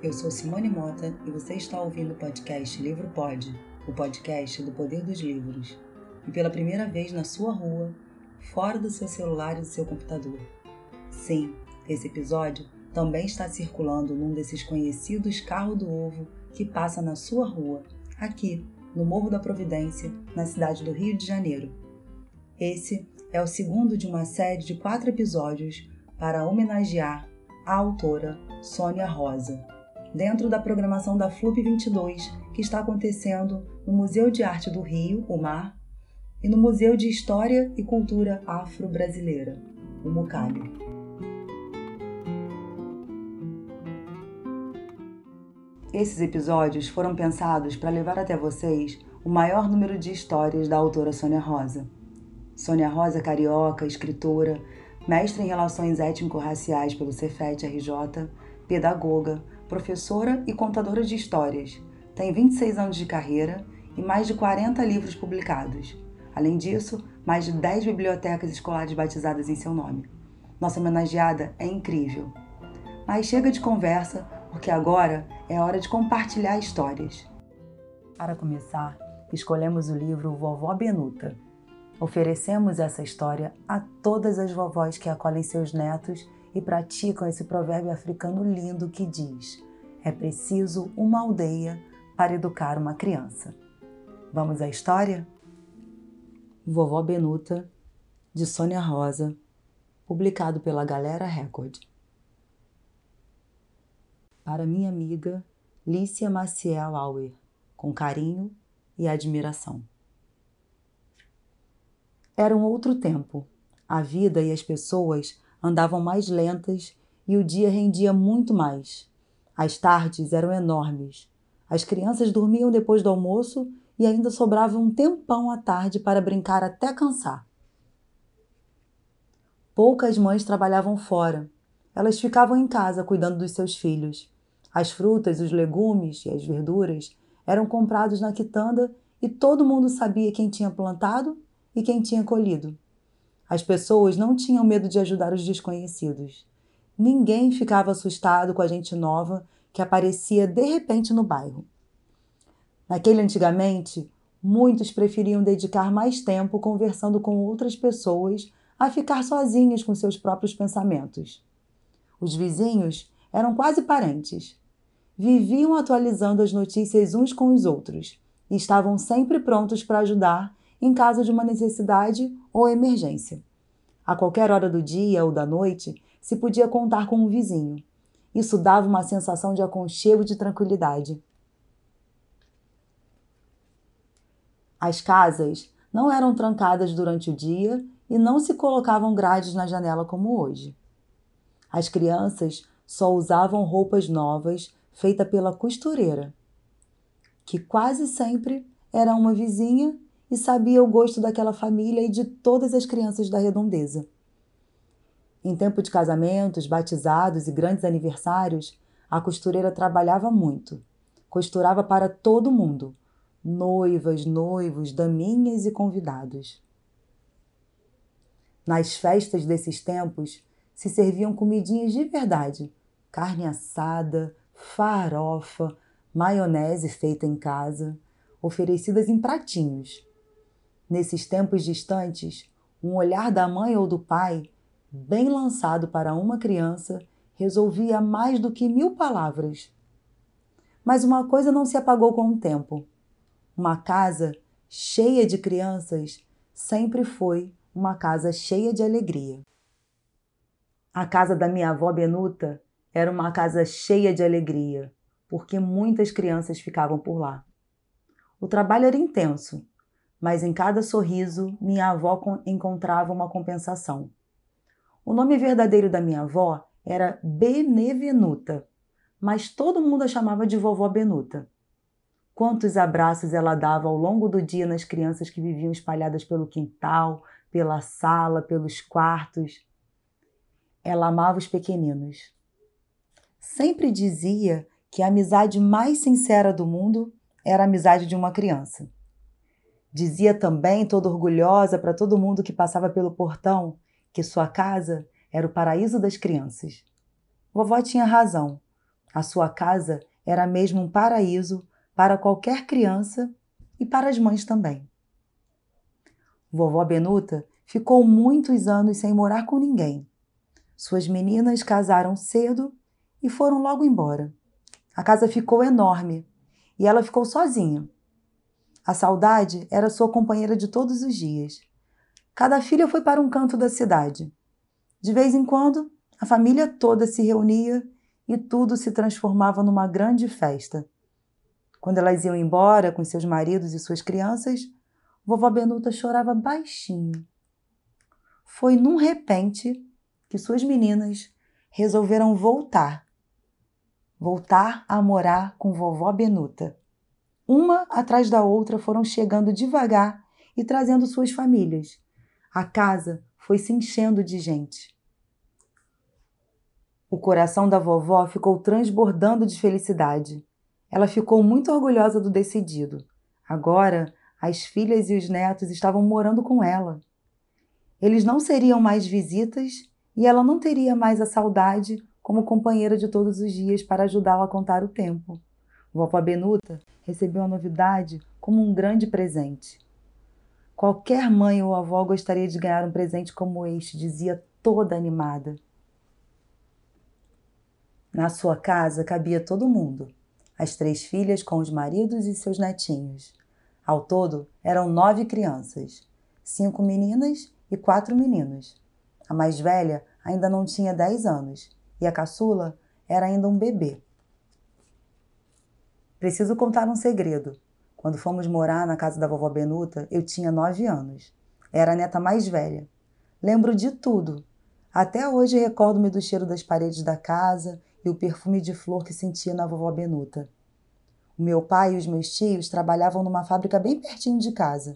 eu sou Simone Mota e você está ouvindo o podcast Livro Pode, o podcast do poder dos livros. E pela primeira vez na sua rua, fora do seu celular e do seu computador. Sim, esse episódio também está circulando num desses conhecidos carro do ovo que passa na sua rua, aqui, no Morro da Providência, na cidade do Rio de Janeiro. Esse é o segundo de uma série de quatro episódios para homenagear a autora Sônia Rosa, dentro da programação da FLUP 22, que está acontecendo no Museu de Arte do Rio, o MAR, e no Museu de História e Cultura Afro-Brasileira, o MUCAB. Esses episódios foram pensados para levar até vocês o maior número de histórias da autora Sônia Rosa. Sônia Rosa carioca, escritora, mestre em Relações Étnico-Raciais pelo Cefet RJ, pedagoga, professora e contadora de histórias. Tem 26 anos de carreira e mais de 40 livros publicados. Além disso, mais de 10 bibliotecas escolares batizadas em seu nome. Nossa homenageada é incrível. Mas chega de conversa, porque agora é hora de compartilhar histórias. Para começar, escolhemos o livro Vovó Benuta, Oferecemos essa história a todas as vovós que acolhem seus netos e praticam esse provérbio africano lindo que diz: é preciso uma aldeia para educar uma criança. Vamos à história? Vovó Benuta, de Sônia Rosa, publicado pela Galera Record. Para minha amiga Lícia Maciel Auer, com carinho e admiração. Era um outro tempo. A vida e as pessoas andavam mais lentas e o dia rendia muito mais. As tardes eram enormes. As crianças dormiam depois do almoço e ainda sobrava um tempão à tarde para brincar até cansar. Poucas mães trabalhavam fora. Elas ficavam em casa cuidando dos seus filhos. As frutas, os legumes e as verduras eram comprados na quitanda e todo mundo sabia quem tinha plantado e quem tinha colhido. As pessoas não tinham medo de ajudar os desconhecidos. Ninguém ficava assustado com a gente nova que aparecia de repente no bairro. Naquele antigamente, muitos preferiam dedicar mais tempo conversando com outras pessoas a ficar sozinhas com seus próprios pensamentos. Os vizinhos eram quase parentes. Viviam atualizando as notícias uns com os outros e estavam sempre prontos para ajudar em caso de uma necessidade ou emergência. A qualquer hora do dia ou da noite, se podia contar com um vizinho. Isso dava uma sensação de aconchego e de tranquilidade. As casas não eram trancadas durante o dia e não se colocavam grades na janela como hoje. As crianças só usavam roupas novas feitas pela costureira, que quase sempre era uma vizinha e sabia o gosto daquela família e de todas as crianças da redondeza. Em tempo de casamentos, batizados e grandes aniversários, a costureira trabalhava muito. Costurava para todo mundo: noivas, noivos, daminhas e convidados. Nas festas desses tempos se serviam comidinhas de verdade: carne assada, farofa, maionese feita em casa, oferecidas em pratinhos. Nesses tempos distantes, um olhar da mãe ou do pai, bem lançado para uma criança, resolvia mais do que mil palavras. Mas uma coisa não se apagou com o tempo. Uma casa cheia de crianças sempre foi uma casa cheia de alegria. A casa da minha avó Benuta era uma casa cheia de alegria, porque muitas crianças ficavam por lá. O trabalho era intenso, mas em cada sorriso minha avó encontrava uma compensação. O nome verdadeiro da minha avó era Benevenuta, mas todo mundo a chamava de vovó Benuta. Quantos abraços ela dava ao longo do dia nas crianças que viviam espalhadas pelo quintal, pela sala, pelos quartos. Ela amava os pequeninos. Sempre dizia que a amizade mais sincera do mundo era a amizade de uma criança. Dizia também, toda orgulhosa para todo mundo que passava pelo portão, que sua casa era o paraíso das crianças. Vovó tinha razão. A sua casa era mesmo um paraíso para qualquer criança e para as mães também. Vovó Benuta ficou muitos anos sem morar com ninguém. Suas meninas casaram cedo e foram logo embora. A casa ficou enorme e ela ficou sozinha. A saudade era sua companheira de todos os dias. Cada filha foi para um canto da cidade. De vez em quando, a família toda se reunia e tudo se transformava numa grande festa. Quando elas iam embora com seus maridos e suas crianças, vovó Benuta chorava baixinho. Foi num repente que suas meninas resolveram voltar. Voltar a morar com vovó Benuta. Uma atrás da outra foram chegando devagar e trazendo suas famílias. A casa foi se enchendo de gente. O coração da vovó ficou transbordando de felicidade. Ela ficou muito orgulhosa do decidido. Agora, as filhas e os netos estavam morando com ela. Eles não seriam mais visitas e ela não teria mais a saudade como companheira de todos os dias para ajudá-la a contar o tempo. Vovó Benuta recebeu a novidade como um grande presente. Qualquer mãe ou avó gostaria de ganhar um presente como este, dizia toda animada. Na sua casa cabia todo mundo, as três filhas com os maridos e seus netinhos. Ao todo, eram nove crianças, cinco meninas e quatro meninos. A mais velha ainda não tinha dez anos e a caçula era ainda um bebê. Preciso contar um segredo. Quando fomos morar na casa da vovó Benuta, eu tinha nove anos. Era a neta mais velha. Lembro de tudo. Até hoje recordo-me do cheiro das paredes da casa e o perfume de flor que sentia na vovó Benuta. O meu pai e os meus tios trabalhavam numa fábrica bem pertinho de casa.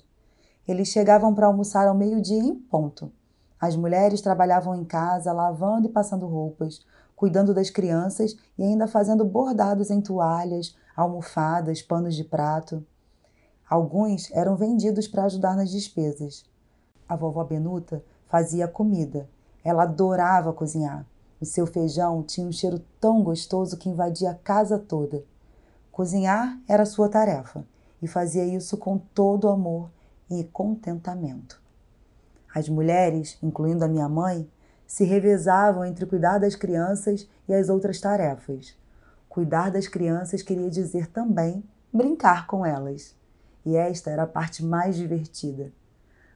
Eles chegavam para almoçar ao meio-dia em ponto. As mulheres trabalhavam em casa, lavando e passando roupas, cuidando das crianças e ainda fazendo bordados em toalhas, almofadas, panos de prato. Alguns eram vendidos para ajudar nas despesas. A vovó Benuta fazia comida. Ela adorava cozinhar. O seu feijão tinha um cheiro tão gostoso que invadia a casa toda. Cozinhar era sua tarefa e fazia isso com todo amor e contentamento. As mulheres, incluindo a minha mãe, se revezavam entre cuidar das crianças e as outras tarefas. Cuidar das crianças queria dizer também brincar com elas. E esta era a parte mais divertida.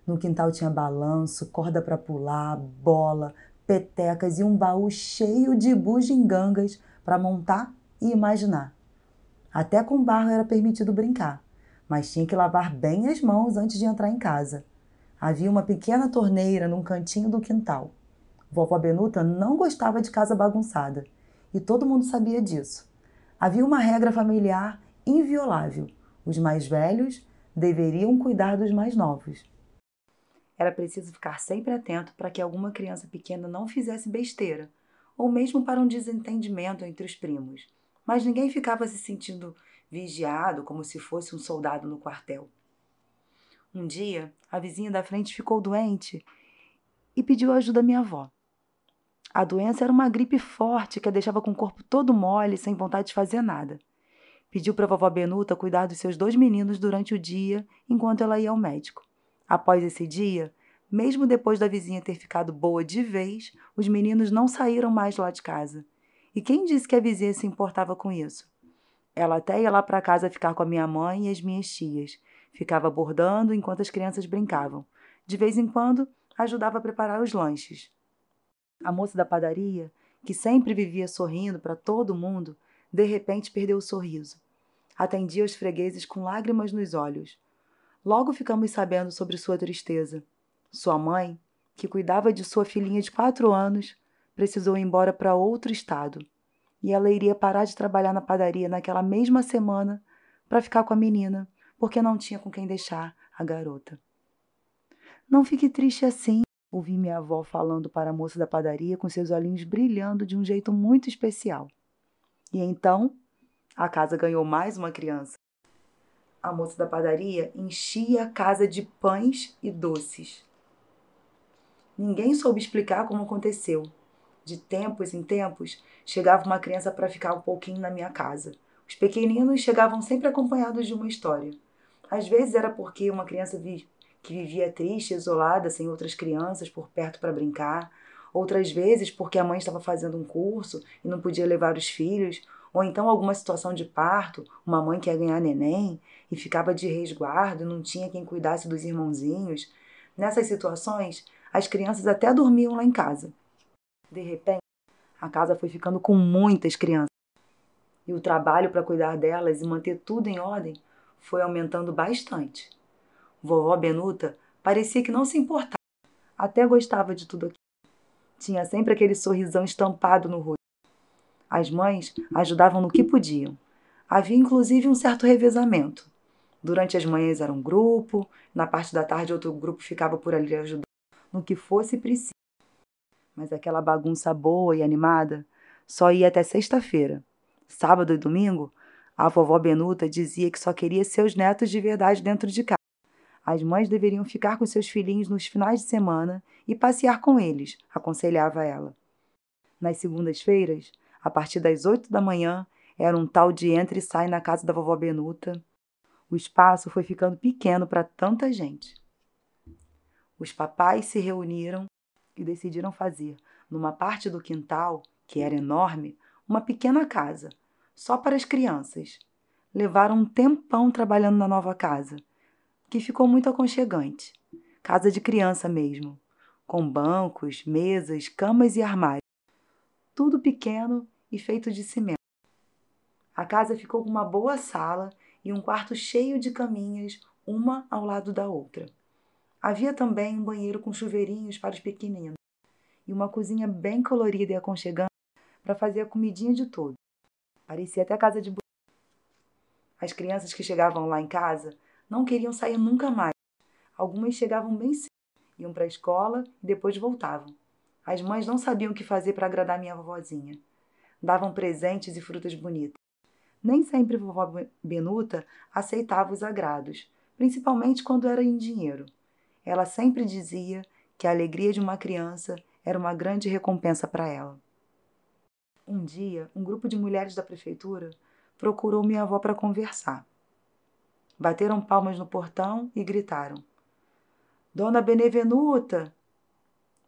No quintal tinha balanço, corda para pular, bola, petecas e um baú cheio de bugigangas para montar e imaginar. Até com barro era permitido brincar, mas tinha que lavar bem as mãos antes de entrar em casa. Havia uma pequena torneira num cantinho do quintal. Vovó Benuta não gostava de casa bagunçada e todo mundo sabia disso. Havia uma regra familiar inviolável: os mais velhos deveriam cuidar dos mais novos. Era preciso ficar sempre atento para que alguma criança pequena não fizesse besteira, ou mesmo para um desentendimento entre os primos. Mas ninguém ficava se sentindo vigiado como se fosse um soldado no quartel. Um dia, a vizinha da frente ficou doente e pediu ajuda à minha avó. A doença era uma gripe forte que a deixava com o corpo todo mole, sem vontade de fazer nada. Pediu para a vovó Benuta cuidar dos seus dois meninos durante o dia enquanto ela ia ao médico. Após esse dia, mesmo depois da vizinha ter ficado boa de vez, os meninos não saíram mais lá de casa. E quem disse que a vizinha se importava com isso? Ela até ia lá para casa ficar com a minha mãe e as minhas tias. Ficava bordando enquanto as crianças brincavam. De vez em quando, ajudava a preparar os lanches. A moça da padaria, que sempre vivia sorrindo para todo mundo, de repente perdeu o sorriso. Atendia os fregueses com lágrimas nos olhos. Logo ficamos sabendo sobre sua tristeza. Sua mãe, que cuidava de sua filhinha de quatro anos, precisou ir embora para outro estado. E ela iria parar de trabalhar na padaria naquela mesma semana para ficar com a menina, porque não tinha com quem deixar a garota. Não fique triste assim, ouvi minha avó falando para a moça da padaria com seus olhinhos brilhando de um jeito muito especial. E então, a casa ganhou mais uma criança a moça da padaria enchia a casa de pães e doces. Ninguém soube explicar como aconteceu. De tempos em tempos, chegava uma criança para ficar um pouquinho na minha casa. Os pequeninos chegavam sempre acompanhados de uma história. Às vezes era porque uma criança que vivia triste, isolada, sem outras crianças por perto para brincar. Outras vezes porque a mãe estava fazendo um curso e não podia levar os filhos. Ou então alguma situação de parto, uma mãe que ia ganhar neném e ficava de resguardo, não tinha quem cuidasse dos irmãozinhos. Nessas situações, as crianças até dormiam lá em casa. De repente, a casa foi ficando com muitas crianças. E o trabalho para cuidar delas e manter tudo em ordem foi aumentando bastante. Vovó Benuta parecia que não se importava, até gostava de tudo aquilo. Tinha sempre aquele sorrisão estampado no rosto. As mães ajudavam no que podiam. Havia inclusive um certo revezamento. Durante as manhãs era um grupo, na parte da tarde outro grupo ficava por ali ajudando no que fosse preciso. Mas aquela bagunça boa e animada só ia até sexta-feira. Sábado e domingo, a vovó Benuta dizia que só queria seus netos de verdade dentro de casa. As mães deveriam ficar com seus filhinhos nos finais de semana e passear com eles, aconselhava ela. Nas segundas-feiras, a partir das oito da manhã, era um tal de entra e sai na casa da vovó Benuta, o espaço foi ficando pequeno para tanta gente. Os papais se reuniram e decidiram fazer, numa parte do quintal, que era enorme, uma pequena casa, só para as crianças. Levaram um tempão trabalhando na nova casa, que ficou muito aconchegante. Casa de criança mesmo, com bancos, mesas, camas e armários. Tudo pequeno e feito de cimento. A casa ficou com uma boa sala e um quarto cheio de caminhas, uma ao lado da outra. Havia também um banheiro com chuveirinhos para os pequeninos e uma cozinha bem colorida e aconchegante para fazer a comidinha de todos. Parecia até casa de As crianças que chegavam lá em casa não queriam sair nunca mais. Algumas chegavam bem cedo, iam para a escola e depois voltavam. As mães não sabiam o que fazer para agradar minha vovozinha. Davam presentes e frutas bonitas. Nem sempre vovó Benuta aceitava os agrados, principalmente quando era em dinheiro. Ela sempre dizia que a alegria de uma criança era uma grande recompensa para ela. Um dia, um grupo de mulheres da prefeitura procurou minha avó para conversar. Bateram palmas no portão e gritaram: Dona Benevenuta!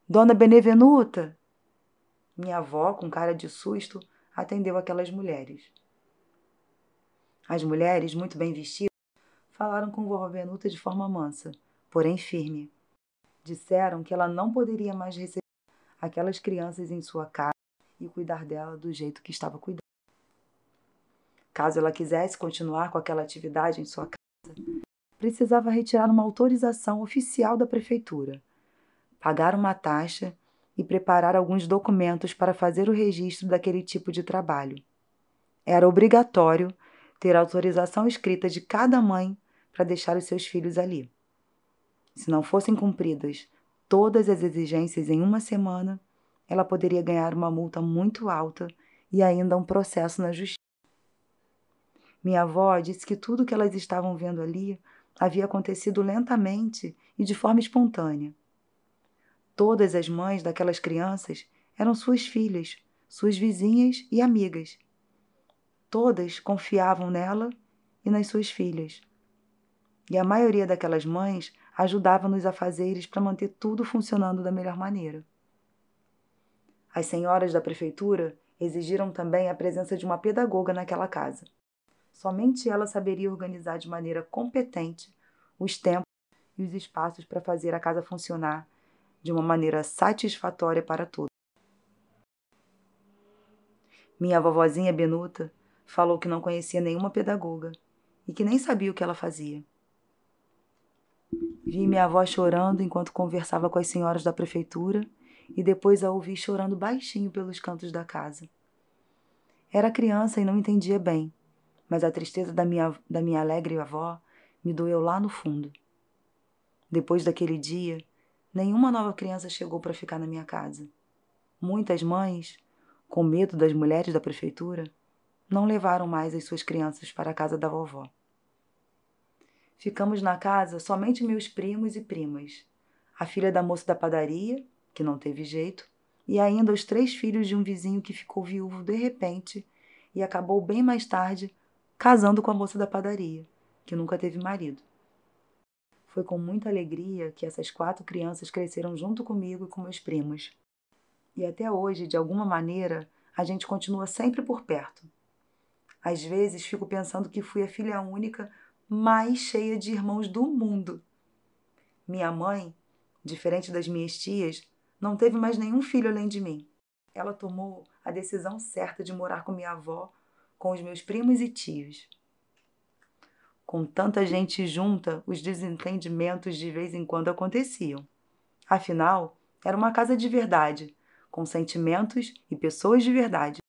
Dona Benevenuta! Minha avó, com cara de susto, atendeu aquelas mulheres. As mulheres, muito bem vestidas, falaram com vovó Benuta de forma mansa, porém firme. Disseram que ela não poderia mais receber aquelas crianças em sua casa e cuidar dela do jeito que estava cuidando. Caso ela quisesse continuar com aquela atividade em sua casa, precisava retirar uma autorização oficial da prefeitura, pagar uma taxa e preparar alguns documentos para fazer o registro daquele tipo de trabalho. Era obrigatório ter autorização escrita de cada mãe para deixar os seus filhos ali. Se não fossem cumpridas todas as exigências em uma semana, ela poderia ganhar uma multa muito alta e ainda um processo na justiça. Minha avó disse que tudo que elas estavam vendo ali havia acontecido lentamente e de forma espontânea. Todas as mães daquelas crianças eram suas filhas, suas vizinhas e amigas. Todas confiavam nela e nas suas filhas. E a maioria daquelas mães ajudava nos afazeres para manter tudo funcionando da melhor maneira. As senhoras da prefeitura exigiram também a presença de uma pedagoga naquela casa. Somente ela saberia organizar de maneira competente os tempos e os espaços para fazer a casa funcionar de uma maneira satisfatória para todos. Minha vovozinha Benuta falou que não conhecia nenhuma pedagoga e que nem sabia o que ela fazia. Vi minha avó chorando enquanto conversava com as senhoras da prefeitura e depois a ouvi chorando baixinho pelos cantos da casa. Era criança e não entendia bem, mas a tristeza da minha, da minha alegre avó me doeu lá no fundo. Depois daquele dia, nenhuma nova criança chegou para ficar na minha casa. Muitas mães, com medo das mulheres da prefeitura, não levaram mais as suas crianças para a casa da vovó. Ficamos na casa somente meus primos e primas, a filha da moça da padaria, que não teve jeito, e ainda os três filhos de um vizinho que ficou viúvo de repente e acabou bem mais tarde casando com a moça da padaria, que nunca teve marido. Foi com muita alegria que essas quatro crianças cresceram junto comigo e com meus primos. E até hoje, de alguma maneira, a gente continua sempre por perto. Às vezes fico pensando que fui a filha única mais cheia de irmãos do mundo. Minha mãe, diferente das minhas tias, não teve mais nenhum filho além de mim. Ela tomou a decisão certa de morar com minha avó, com os meus primos e tios. Com tanta gente junta, os desentendimentos de vez em quando aconteciam. Afinal, era uma casa de verdade, com sentimentos e pessoas de verdade.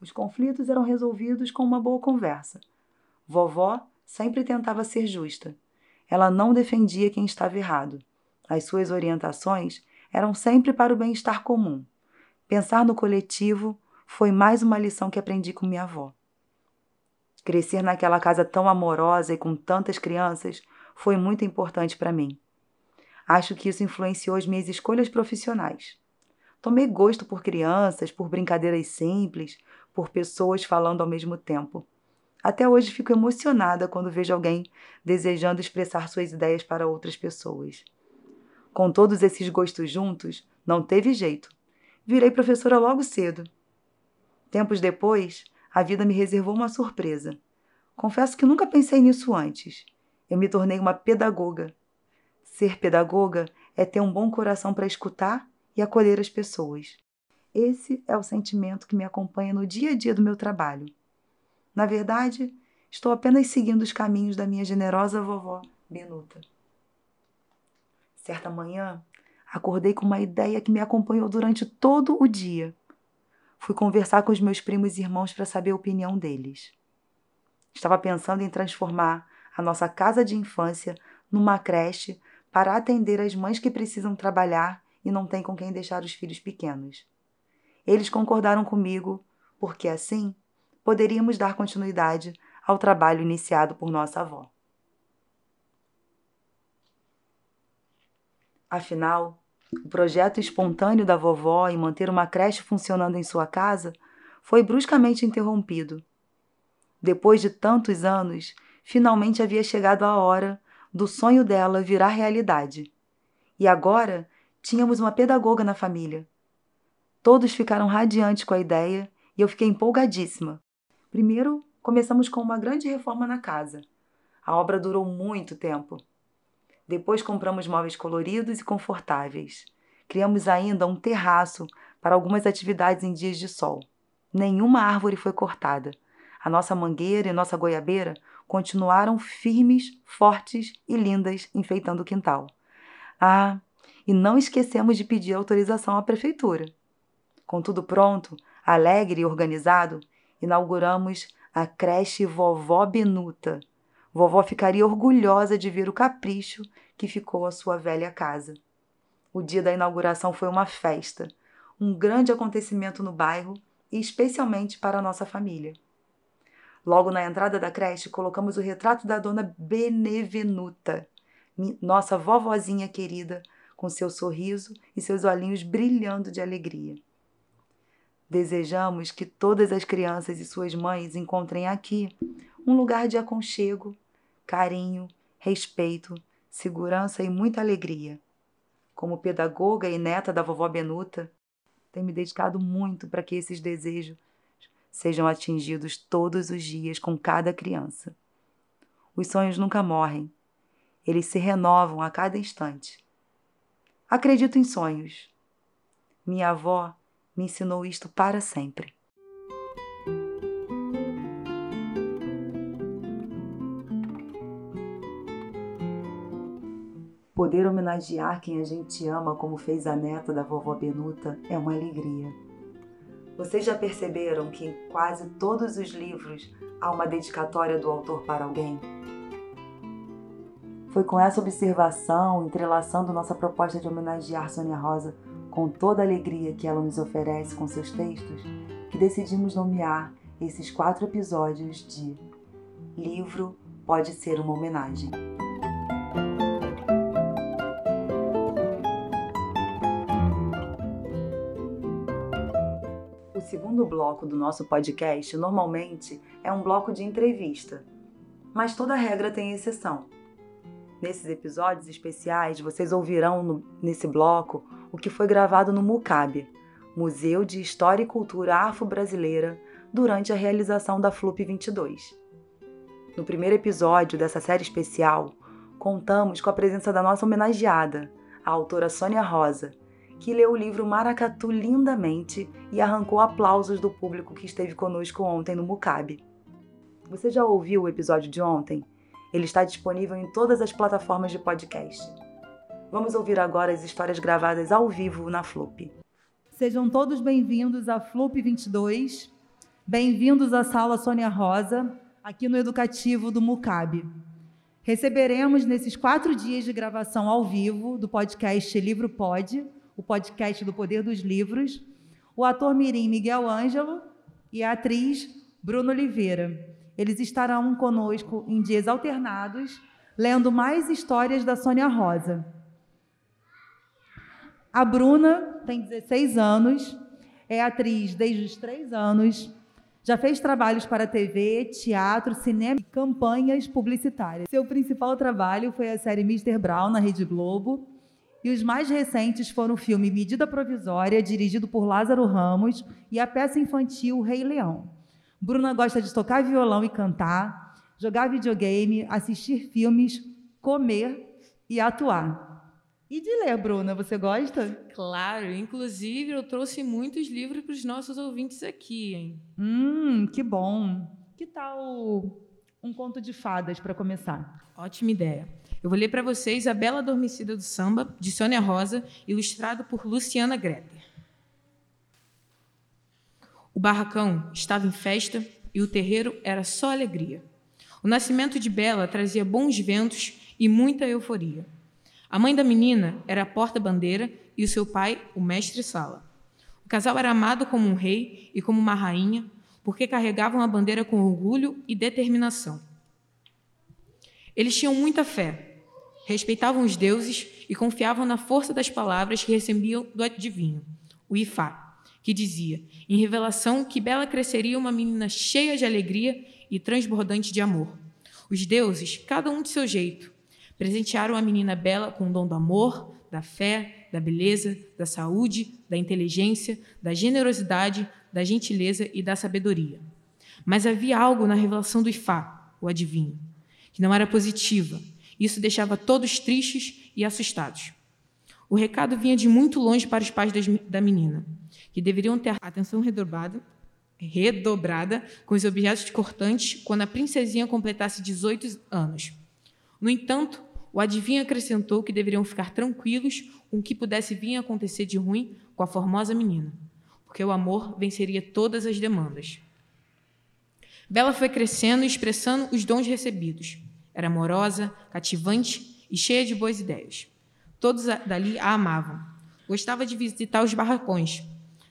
Os conflitos eram resolvidos com uma boa conversa. Vovó sempre tentava ser justa. Ela não defendia quem estava errado. As suas orientações eram sempre para o bem-estar comum. Pensar no coletivo foi mais uma lição que aprendi com minha avó. Crescer naquela casa tão amorosa e com tantas crianças foi muito importante para mim. Acho que isso influenciou as minhas escolhas profissionais. Tomei gosto por crianças, por brincadeiras simples, por pessoas falando ao mesmo tempo. Até hoje fico emocionada quando vejo alguém desejando expressar suas ideias para outras pessoas. Com todos esses gostos juntos, não teve jeito. Virei professora logo cedo. Tempos depois, a vida me reservou uma surpresa. Confesso que nunca pensei nisso antes. Eu me tornei uma pedagoga. Ser pedagoga é ter um bom coração para escutar e acolher as pessoas. Esse é o sentimento que me acompanha no dia a dia do meu trabalho. Na verdade, estou apenas seguindo os caminhos da minha generosa vovó Benuta. Certa manhã, acordei com uma ideia que me acompanhou durante todo o dia. Fui conversar com os meus primos e irmãos para saber a opinião deles. Estava pensando em transformar a nossa casa de infância numa creche para atender as mães que precisam trabalhar e não têm com quem deixar os filhos pequenos. Eles concordaram comigo, porque assim poderíamos dar continuidade ao trabalho iniciado por nossa avó. Afinal, o projeto espontâneo da vovó em manter uma creche funcionando em sua casa foi bruscamente interrompido. Depois de tantos anos, finalmente havia chegado a hora do sonho dela virar realidade. E agora tínhamos uma pedagoga na família. Todos ficaram radiantes com a ideia e eu fiquei empolgadíssima. Primeiro, começamos com uma grande reforma na casa. A obra durou muito tempo. Depois compramos móveis coloridos e confortáveis. Criamos ainda um terraço para algumas atividades em dias de sol. Nenhuma árvore foi cortada. A nossa mangueira e nossa goiabeira continuaram firmes, fortes e lindas, enfeitando o quintal. Ah, e não esquecemos de pedir autorização à prefeitura. Com tudo pronto, alegre e organizado, inauguramos a creche Vovó Benuta. Vovó ficaria orgulhosa de ver o capricho que ficou a sua velha casa. O dia da inauguração foi uma festa, um grande acontecimento no bairro e especialmente para a nossa família. Logo na entrada da creche, colocamos o retrato da dona Benevenuta, nossa vovozinha querida, com seu sorriso e seus olhinhos brilhando de alegria. Desejamos que todas as crianças e suas mães encontrem aqui um lugar de aconchego, carinho, respeito, segurança e muita alegria. Como pedagoga e neta da vovó Benuta, tenho me dedicado muito para que esses desejos sejam atingidos todos os dias com cada criança. Os sonhos nunca morrem, eles se renovam a cada instante. Acredito em sonhos. Minha avó me ensinou isto para sempre. Poder homenagear quem a gente ama, como fez a neta da vovó Benuta, é uma alegria. Vocês já perceberam que em quase todos os livros há uma dedicatória do autor para alguém? Foi com essa observação, entrelaçando nossa proposta de homenagear Sônia Rosa com toda a alegria que ela nos oferece com seus textos, que decidimos nomear esses quatro episódios de Livro Pode Ser uma Homenagem. Bloco do nosso podcast normalmente é um bloco de entrevista, mas toda regra tem exceção. Nesses episódios especiais, vocês ouvirão no, nesse bloco o que foi gravado no MUCAB, Museu de História e Cultura Afro-Brasileira, durante a realização da FLUP 22. No primeiro episódio dessa série especial, contamos com a presença da nossa homenageada, a autora Sônia Rosa, que leu o livro Maracatu lindamente e arrancou aplausos do público que esteve conosco ontem no Mucabe. Você já ouviu o episódio de ontem? Ele está disponível em todas as plataformas de podcast. Vamos ouvir agora as histórias gravadas ao vivo na FLUP. Sejam todos bem-vindos à FLUP 22. Bem-vindos à sala Sônia Rosa, aqui no Educativo do Mucabe. Receberemos nesses quatro dias de gravação ao vivo do podcast Livro Pode o podcast do Poder dos Livros, o ator mirim Miguel Ângelo e a atriz Bruno Oliveira. Eles estarão conosco em dias alternados, lendo mais histórias da Sônia Rosa. A Bruna tem 16 anos, é atriz desde os 3 anos, já fez trabalhos para TV, teatro, cinema e campanhas publicitárias. Seu principal trabalho foi a série Mr. Brown na Rede Globo e os mais recentes foram o filme Medida Provisória, dirigido por Lázaro Ramos, e a peça infantil Rei Leão. Bruna gosta de tocar violão e cantar, jogar videogame, assistir filmes, comer e atuar. E de ler, Bruna, você gosta? Claro, inclusive eu trouxe muitos livros para os nossos ouvintes aqui, hein? Hum, que bom. Que tal um conto de fadas para começar? Ótima ideia. Eu vou ler para vocês A Bela Adormecida do Samba, de Sônia Rosa, ilustrado por Luciana Greber. O barracão estava em festa e o terreiro era só alegria. O nascimento de Bela trazia bons ventos e muita euforia. A mãe da menina era a porta-bandeira e o seu pai, o mestre-sala. O casal era amado como um rei e como uma rainha, porque carregavam a bandeira com orgulho e determinação. Eles tinham muita fé, respeitavam os deuses e confiavam na força das palavras que recebiam do adivinho, o Ifá, que dizia, em revelação, que Bela cresceria uma menina cheia de alegria e transbordante de amor. Os deuses, cada um de seu jeito, presentearam a menina Bela com o dom do amor, da fé, da beleza, da saúde, da inteligência, da generosidade, da gentileza e da sabedoria. Mas havia algo na revelação do Ifá, o adivinho, que não era positiva, isso deixava todos tristes e assustados. O recado vinha de muito longe para os pais da menina, que deveriam ter atenção redobrada, redobrada com os objetos cortantes quando a princesinha completasse 18 anos. No entanto, o adivinho acrescentou que deveriam ficar tranquilos com o que pudesse vir a acontecer de ruim com a formosa menina, porque o amor venceria todas as demandas. Bela foi crescendo e expressando os dons recebidos. Era amorosa, cativante e cheia de boas ideias. Todos dali a amavam. Gostava de visitar os barracões.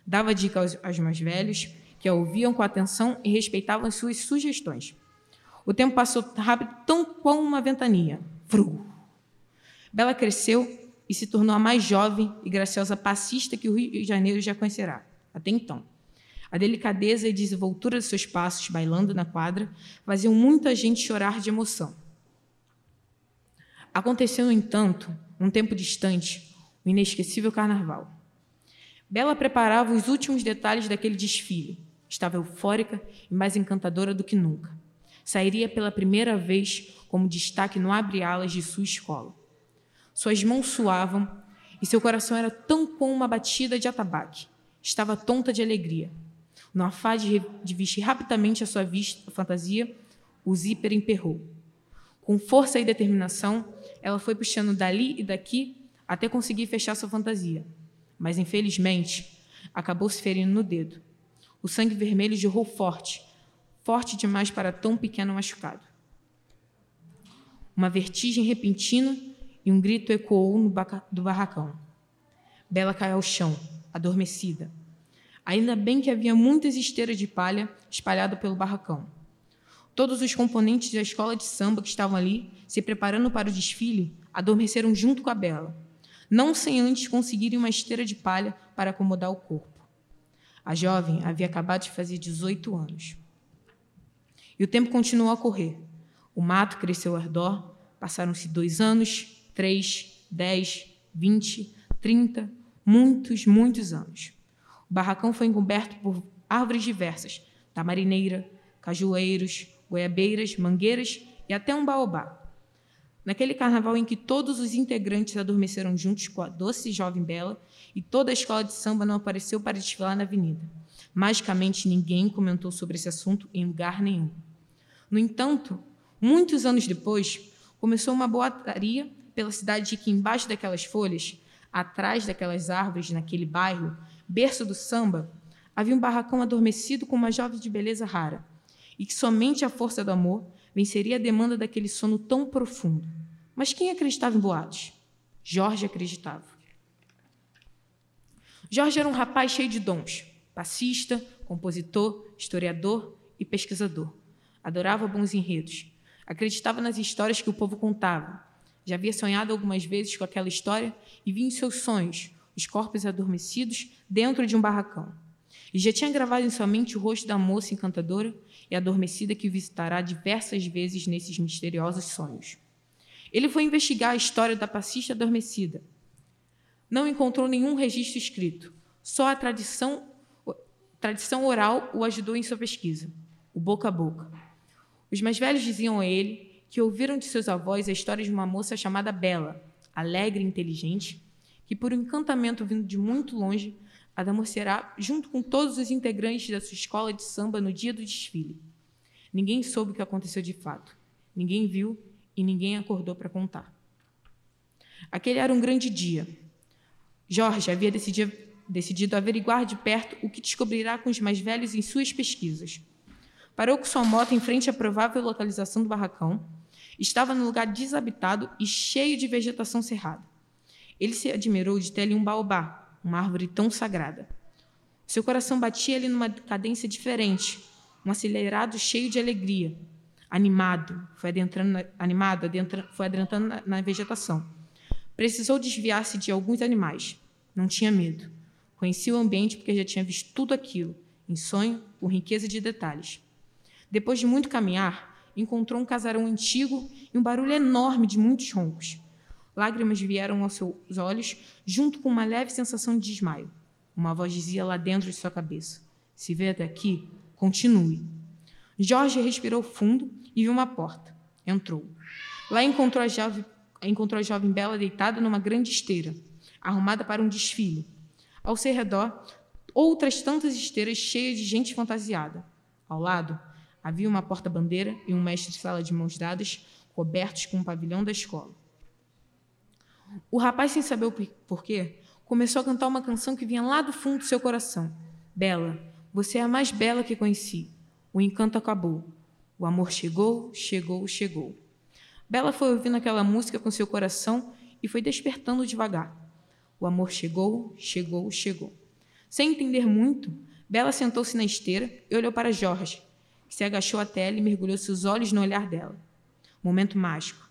Dava dica aos, aos mais velhos, que a ouviam com atenção e respeitavam suas sugestões. O tempo passou rápido, tão como uma ventania. Vru. Bela cresceu e se tornou a mais jovem e graciosa passista que o Rio de Janeiro já conhecerá, até então. A delicadeza e desenvoltura de seus passos bailando na quadra faziam muita gente chorar de emoção. Aconteceu, no entanto, um tempo distante, o inesquecível carnaval. Bela preparava os últimos detalhes daquele desfile. Estava eufórica e mais encantadora do que nunca. Sairia pela primeira vez como destaque no abre-alas de sua escola. Suas mãos suavam e seu coração era tão como uma batida de atabaque. Estava tonta de alegria. No afã de, de vestir rapidamente a sua vista, a fantasia, o zíper emperrou. Com força e determinação, ela foi puxando dali e daqui até conseguir fechar sua fantasia. Mas, infelizmente, acabou se ferindo no dedo. O sangue vermelho jorrou forte, forte demais para tão pequeno machucado. Uma vertigem repentina e um grito ecoou no do barracão. Bela caiu ao chão, adormecida. Ainda bem que havia muitas esteiras de palha espalhadas pelo barracão. Todos os componentes da escola de samba que estavam ali, se preparando para o desfile, adormeceram junto com a Bela, não sem antes conseguirem uma esteira de palha para acomodar o corpo. A jovem havia acabado de fazer 18 anos. E o tempo continuou a correr. O mato cresceu ao redor, passaram-se dois anos, três, dez, vinte, trinta, muitos, muitos anos. O barracão foi encoberto por árvores diversas, tamarineira, cajueiros, goiabeiras, mangueiras e até um baobá. Naquele carnaval em que todos os integrantes adormeceram juntos com a doce jovem bela e toda a escola de samba não apareceu para desfilar na avenida. Magicamente, ninguém comentou sobre esse assunto em lugar nenhum. No entanto, muitos anos depois, começou uma boataria pela cidade de que embaixo daquelas folhas, atrás daquelas árvores, naquele bairro, berço do samba, havia um barracão adormecido com uma jovem de beleza rara, e que somente a força do amor venceria a demanda daquele sono tão profundo. Mas quem acreditava em boatos? Jorge acreditava. Jorge era um rapaz cheio de dons, passista, compositor, historiador e pesquisador. Adorava bons enredos. Acreditava nas histórias que o povo contava. Já havia sonhado algumas vezes com aquela história e via em seus sonhos os corpos adormecidos dentro de um barracão. E já tinha gravado em sua mente o rosto da moça encantadora e adormecida que o visitará diversas vezes nesses misteriosos sonhos. Ele foi investigar a história da passista adormecida. Não encontrou nenhum registro escrito, só a tradição, tradição oral o ajudou em sua pesquisa, o boca a boca. Os mais velhos diziam a ele que ouviram de seus avós a história de uma moça chamada Bela, alegre e inteligente, que, por um encantamento vindo de muito longe, adormecerá junto com todos os integrantes da sua escola de samba no dia do desfile. Ninguém soube o que aconteceu de fato. Ninguém viu e ninguém acordou para contar. Aquele era um grande dia. Jorge havia decidido, decidido averiguar de perto o que descobrirá com os mais velhos em suas pesquisas. Parou com sua moto em frente à provável localização do barracão. Estava num lugar desabitado e cheio de vegetação cerrada. Ele se admirou de ter ali um baobá, uma árvore tão sagrada. Seu coração batia ali numa cadência diferente, um acelerado cheio de alegria. Animado, foi adentrando, animado, adentra, foi adentrando na, na vegetação. Precisou desviar-se de alguns animais. Não tinha medo. Conhecia o ambiente porque já tinha visto tudo aquilo, em sonho, com riqueza de detalhes. Depois de muito caminhar, encontrou um casarão antigo e um barulho enorme de muitos roncos. Lágrimas vieram aos seus olhos, junto com uma leve sensação de desmaio. Uma voz dizia lá dentro de sua cabeça: Se vê até aqui, continue. Jorge respirou fundo e viu uma porta. Entrou. Lá encontrou a, jovem, encontrou a jovem Bela deitada numa grande esteira, arrumada para um desfile. Ao seu redor, outras tantas esteiras cheias de gente fantasiada. Ao lado, havia uma porta-bandeira e um mestre de sala de mãos dadas, cobertos com um pavilhão da escola. O rapaz, sem saber o porquê, começou a cantar uma canção que vinha lá do fundo do seu coração. Bela, você é a mais bela que conheci. O encanto acabou. O amor chegou, chegou, chegou. Bela foi ouvindo aquela música com seu coração e foi despertando devagar. O amor chegou, chegou, chegou. Sem entender muito, Bela sentou-se na esteira e olhou para Jorge, que se agachou até ela e mergulhou seus olhos no olhar dela. Momento mágico.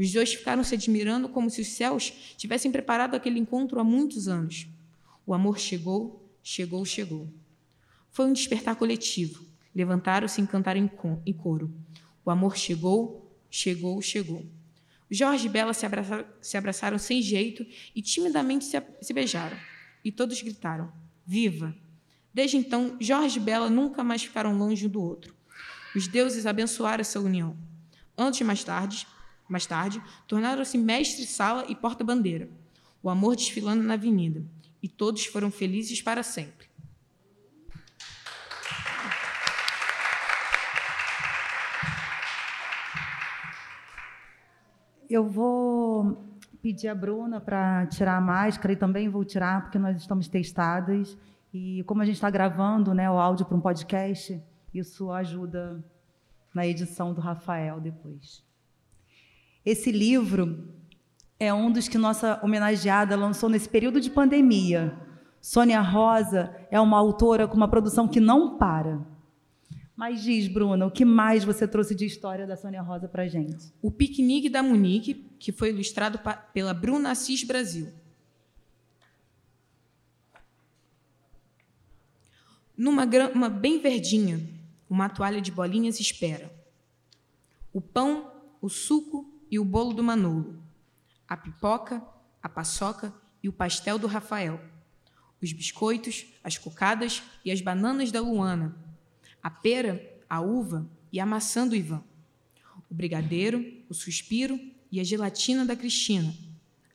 Os dois ficaram se admirando como se os céus tivessem preparado aquele encontro há muitos anos. O amor chegou, chegou, chegou. Foi um despertar coletivo. Levantaram-se e cantaram em coro. O amor chegou, chegou, chegou. Jorge e Bela se abraçaram, se abraçaram sem jeito e timidamente se, se beijaram. E todos gritaram: Viva! Desde então, Jorge e Bela nunca mais ficaram longe um do outro. Os deuses abençoaram essa união. Antes e mais tarde, mais tarde, tornaram-se mestre-sala e porta-bandeira, o amor desfilando na avenida, e todos foram felizes para sempre. Eu vou pedir a Bruna para tirar a máscara e também vou tirar porque nós estamos testadas e como a gente está gravando né, o áudio para um podcast, isso ajuda na edição do Rafael depois. Esse livro é um dos que nossa homenageada lançou nesse período de pandemia. Sônia Rosa é uma autora com uma produção que não para. Mas diz, Bruna, o que mais você trouxe de história da Sônia Rosa para gente? O Piquenique da Munique, que foi ilustrado pela Bruna Assis Brasil. Numa grama bem verdinha, uma toalha de bolinhas espera. O pão, o suco e o bolo do Manolo. A pipoca, a paçoca e o pastel do Rafael. Os biscoitos, as cocadas e as bananas da Luana. A pera, a uva e a maçã do Ivan. O brigadeiro, o suspiro e a gelatina da Cristina.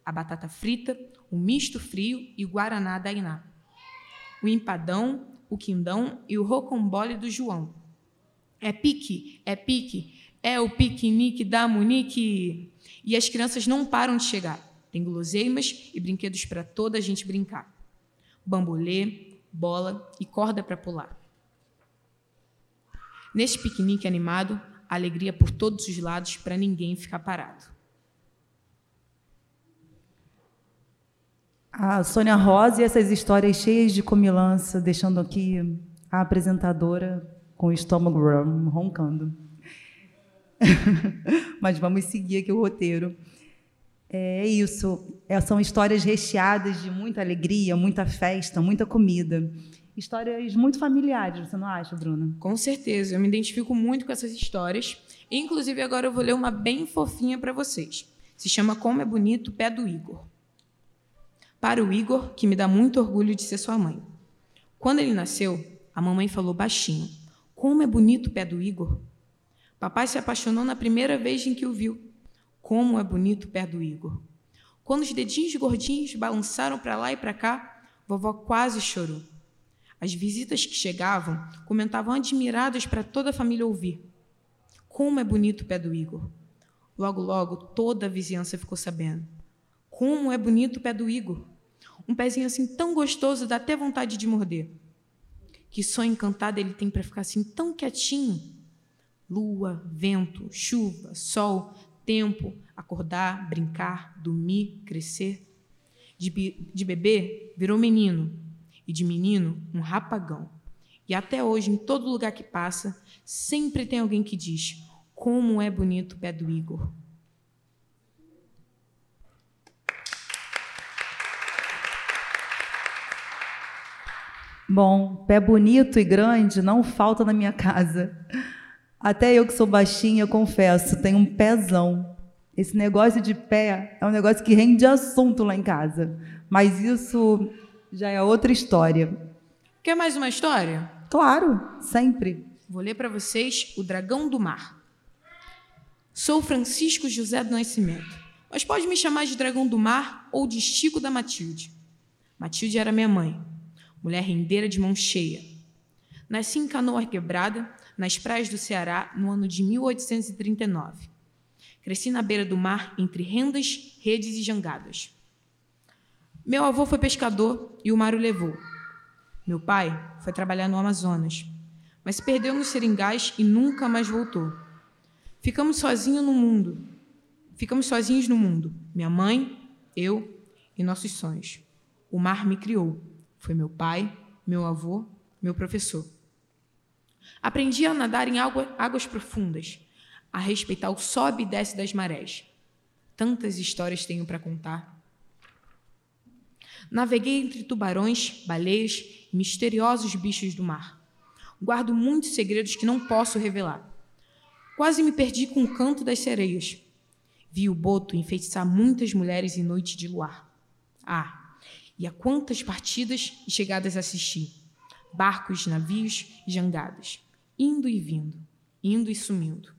A batata frita, o misto frio e o guaraná da Iná. O empadão, o quindão e o rocambole do João. É pique, é pique, é o piquenique da Monique. E as crianças não param de chegar. Tem guloseimas e brinquedos para toda a gente brincar. Bambolê, bola e corda para pular. Neste piquenique animado, alegria por todos os lados para ninguém ficar parado. A Sônia Rosa e essas histórias cheias de comilança, deixando aqui a apresentadora com o estômago roncando. Mas vamos seguir aqui o roteiro. É isso. É, são histórias recheadas de muita alegria, muita festa, muita comida. Histórias muito familiares, você não acha, Bruna? Com certeza. Eu me identifico muito com essas histórias. Inclusive, agora eu vou ler uma bem fofinha para vocês. Se chama Como é Bonito Pé do Igor para o Igor, que me dá muito orgulho de ser sua mãe. Quando ele nasceu, a mamãe falou baixinho: Como é bonito o pé do Igor. Papai se apaixonou na primeira vez em que o viu. Como é bonito o pé do Igor. Quando os dedinhos gordinhos balançaram para lá e para cá, vovó quase chorou. As visitas que chegavam comentavam admiradas para toda a família ouvir. Como é bonito o pé do Igor. Logo, logo, toda a vizinhança ficou sabendo. Como é bonito o pé do Igor. Um pezinho assim tão gostoso, dá até vontade de morder. Que sonho encantado ele tem para ficar assim tão quietinho. Lua, vento, chuva, sol, tempo, acordar, brincar, dormir, crescer. De, de bebê, virou menino. E de menino, um rapagão. E até hoje, em todo lugar que passa, sempre tem alguém que diz: Como é bonito o pé do Igor. Bom, pé bonito e grande não falta na minha casa. Até eu que sou baixinha, eu confesso, tenho um pezão. Esse negócio de pé é um negócio que rende assunto lá em casa. Mas isso já é outra história. Quer mais uma história? Claro, sempre. Vou ler para vocês O Dragão do Mar. Sou Francisco José do Nascimento, mas pode me chamar de Dragão do Mar ou de Chico da Matilde. Matilde era minha mãe mulher rendeira de mão cheia. Nasci em Canoa Quebrada, nas praias do Ceará, no ano de 1839. Cresci na beira do mar, entre rendas, redes e jangadas. Meu avô foi pescador e o mar o levou. Meu pai foi trabalhar no Amazonas, mas se perdeu nos seringais e nunca mais voltou. Ficamos sozinhos no mundo. Ficamos sozinhos no mundo. Minha mãe, eu e nossos sonhos. O mar me criou. Foi meu pai, meu avô, meu professor. Aprendi a nadar em água, águas profundas, a respeitar o sobe e desce das marés. Tantas histórias tenho para contar. Naveguei entre tubarões, baleias e misteriosos bichos do mar. Guardo muitos segredos que não posso revelar. Quase me perdi com o canto das sereias. Vi o boto enfeitiçar muitas mulheres em noite de luar. Ah, e a quantas partidas e chegadas assisti. Barcos, navios e jangadas. Indo e vindo, indo e sumindo.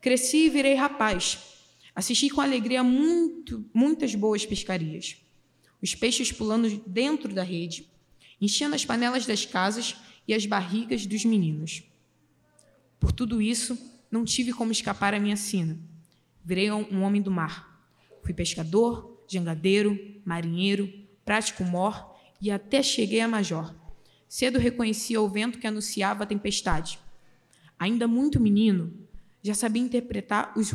Cresci e virei rapaz. Assisti com alegria muito, muitas boas pescarias. Os peixes pulando dentro da rede, enchendo as panelas das casas e as barrigas dos meninos. Por tudo isso, não tive como escapar à minha sina. Virei um homem do mar. Fui pescador, jangadeiro, marinheiro, prático mor e até cheguei a major. Cedo reconhecia o vento que anunciava a tempestade. Ainda muito menino, já sabia interpretar os,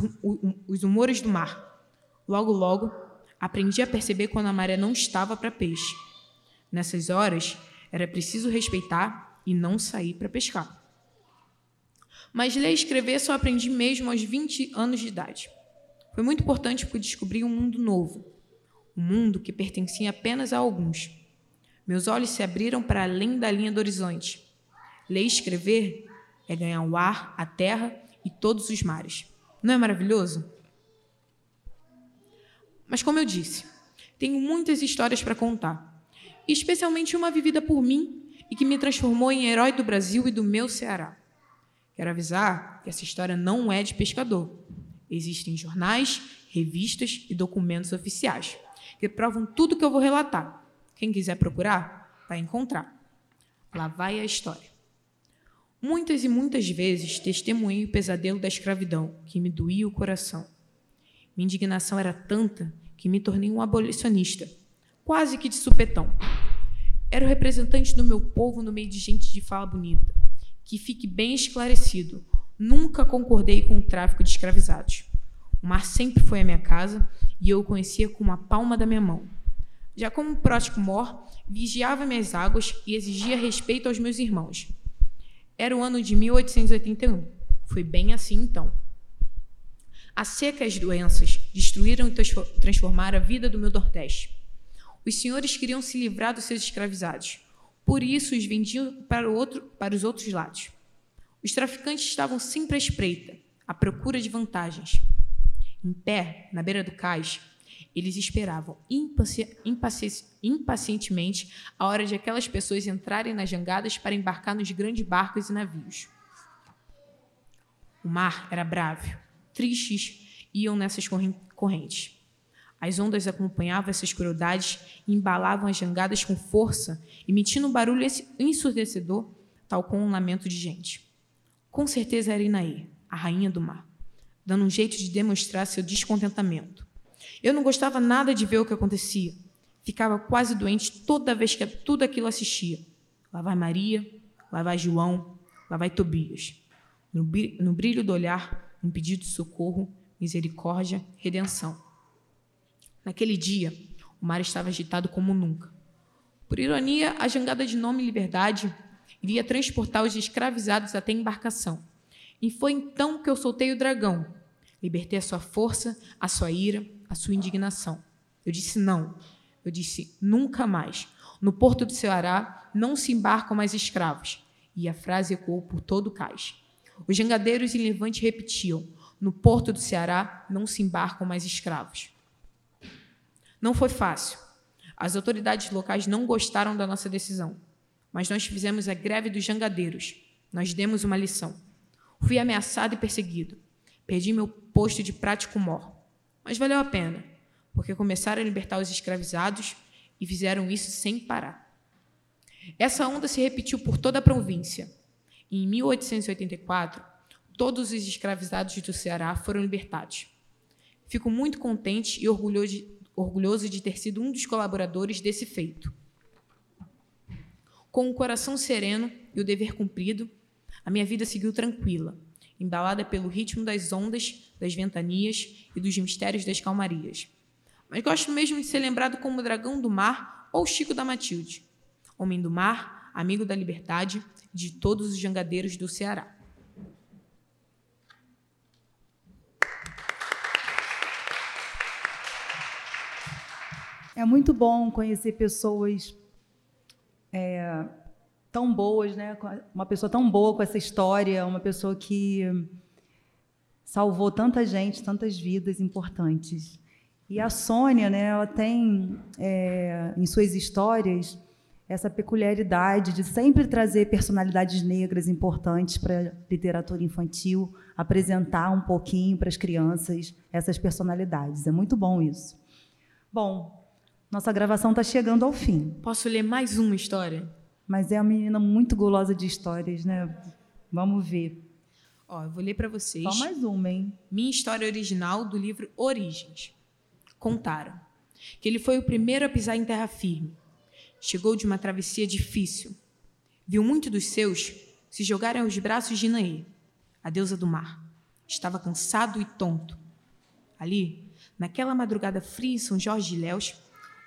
os humores do mar. Logo, logo, aprendi a perceber quando a maré não estava para peixe. Nessas horas, era preciso respeitar e não sair para pescar. Mas ler e escrever só aprendi mesmo aos 20 anos de idade. Foi muito importante porque descobri um mundo novo, um mundo que pertencia apenas a alguns. Meus olhos se abriram para além da linha do horizonte. Ler e escrever é ganhar o ar, a terra e todos os mares. Não é maravilhoso? Mas, como eu disse, tenho muitas histórias para contar, especialmente uma vivida por mim e que me transformou em herói do Brasil e do meu Ceará. Quero avisar que essa história não é de pescador. Existem jornais, revistas e documentos oficiais que provam tudo que eu vou relatar. Quem quiser procurar, vai encontrar. Lá vai a história. Muitas e muitas vezes testemunhei o pesadelo da escravidão, que me doía o coração. Minha indignação era tanta que me tornei um abolicionista, quase que de supetão. Era o representante do meu povo no meio de gente de fala bonita. Que fique bem esclarecido, nunca concordei com o tráfico de escravizados. O mar sempre foi a minha casa e eu o conhecia com uma palma da minha mão. Já como prótico mor, vigiava minhas águas e exigia respeito aos meus irmãos. Era o ano de 1881. Foi bem assim então. A seca e as doenças destruíram e transformaram a vida do meu Nordeste. Os senhores queriam se livrar dos seus escravizados, por isso os vendiam para, outro, para os outros lados. Os traficantes estavam sempre à espreita, à procura de vantagens. Em pé, na beira do cais, eles esperavam impaci impaci impacientemente a hora de aquelas pessoas entrarem nas jangadas para embarcar nos grandes barcos e navios. O mar era bravo, tristes iam nessas correntes. As ondas acompanhavam essas crueldades e embalavam as jangadas com força, emitindo um barulho ensurdecedor, tal como um lamento de gente. Com certeza era Inaê, a rainha do mar, dando um jeito de demonstrar seu descontentamento. Eu não gostava nada de ver o que acontecia. Ficava quase doente toda vez que tudo aquilo assistia. Lá vai Maria, lá vai João, lá vai Tobias. No brilho do olhar, um pedido de socorro, misericórdia, redenção. Naquele dia, o mar estava agitado como nunca. Por ironia, a jangada de nome Liberdade iria transportar os escravizados até a embarcação. E foi então que eu soltei o dragão. Libertei a sua força, a sua ira, a sua indignação. Eu disse não. Eu disse nunca mais. No porto do Ceará não se embarcam mais escravos. E a frase ecoou por todo o cais. Os jangadeiros em Levante repetiam: no porto do Ceará não se embarcam mais escravos. Não foi fácil. As autoridades locais não gostaram da nossa decisão, mas nós fizemos a greve dos jangadeiros. Nós demos uma lição. Fui ameaçado e perseguido. Perdi meu posto de prático mor. Mas valeu a pena, porque começaram a libertar os escravizados e fizeram isso sem parar. Essa onda se repetiu por toda a província. E em 1884, todos os escravizados do Ceará foram libertados. Fico muito contente e orgulhoso de, ter sido um dos colaboradores desse feito. Com o coração sereno e o dever cumprido, a minha vida seguiu tranquila, embalada pelo ritmo das ondas, das ventanias e dos mistérios das calmarias. Mas gosto mesmo de ser lembrado como o dragão do mar ou Chico da Matilde, homem do mar, amigo da liberdade de todos os jangadeiros do Ceará. É muito bom conhecer pessoas é, tão boas, né? Uma pessoa tão boa com essa história, uma pessoa que salvou tanta gente, tantas vidas importantes. E a Sônia, né? Ela tem é, em suas histórias essa peculiaridade de sempre trazer personalidades negras importantes para a literatura infantil, apresentar um pouquinho para as crianças essas personalidades. É muito bom isso. Bom, nossa gravação está chegando ao fim. Posso ler mais uma história? Mas é uma menina muito gulosa de histórias, né? Vamos ver. Ó, eu vou ler para vocês. Só mais uma, hein? Minha história original do livro Origens. Contaram que ele foi o primeiro a pisar em terra firme. Chegou de uma travessia difícil. Viu muitos dos seus se jogarem aos braços de Naê, a deusa do mar. Estava cansado e tonto. Ali, naquela madrugada fria em São Jorge de Léus,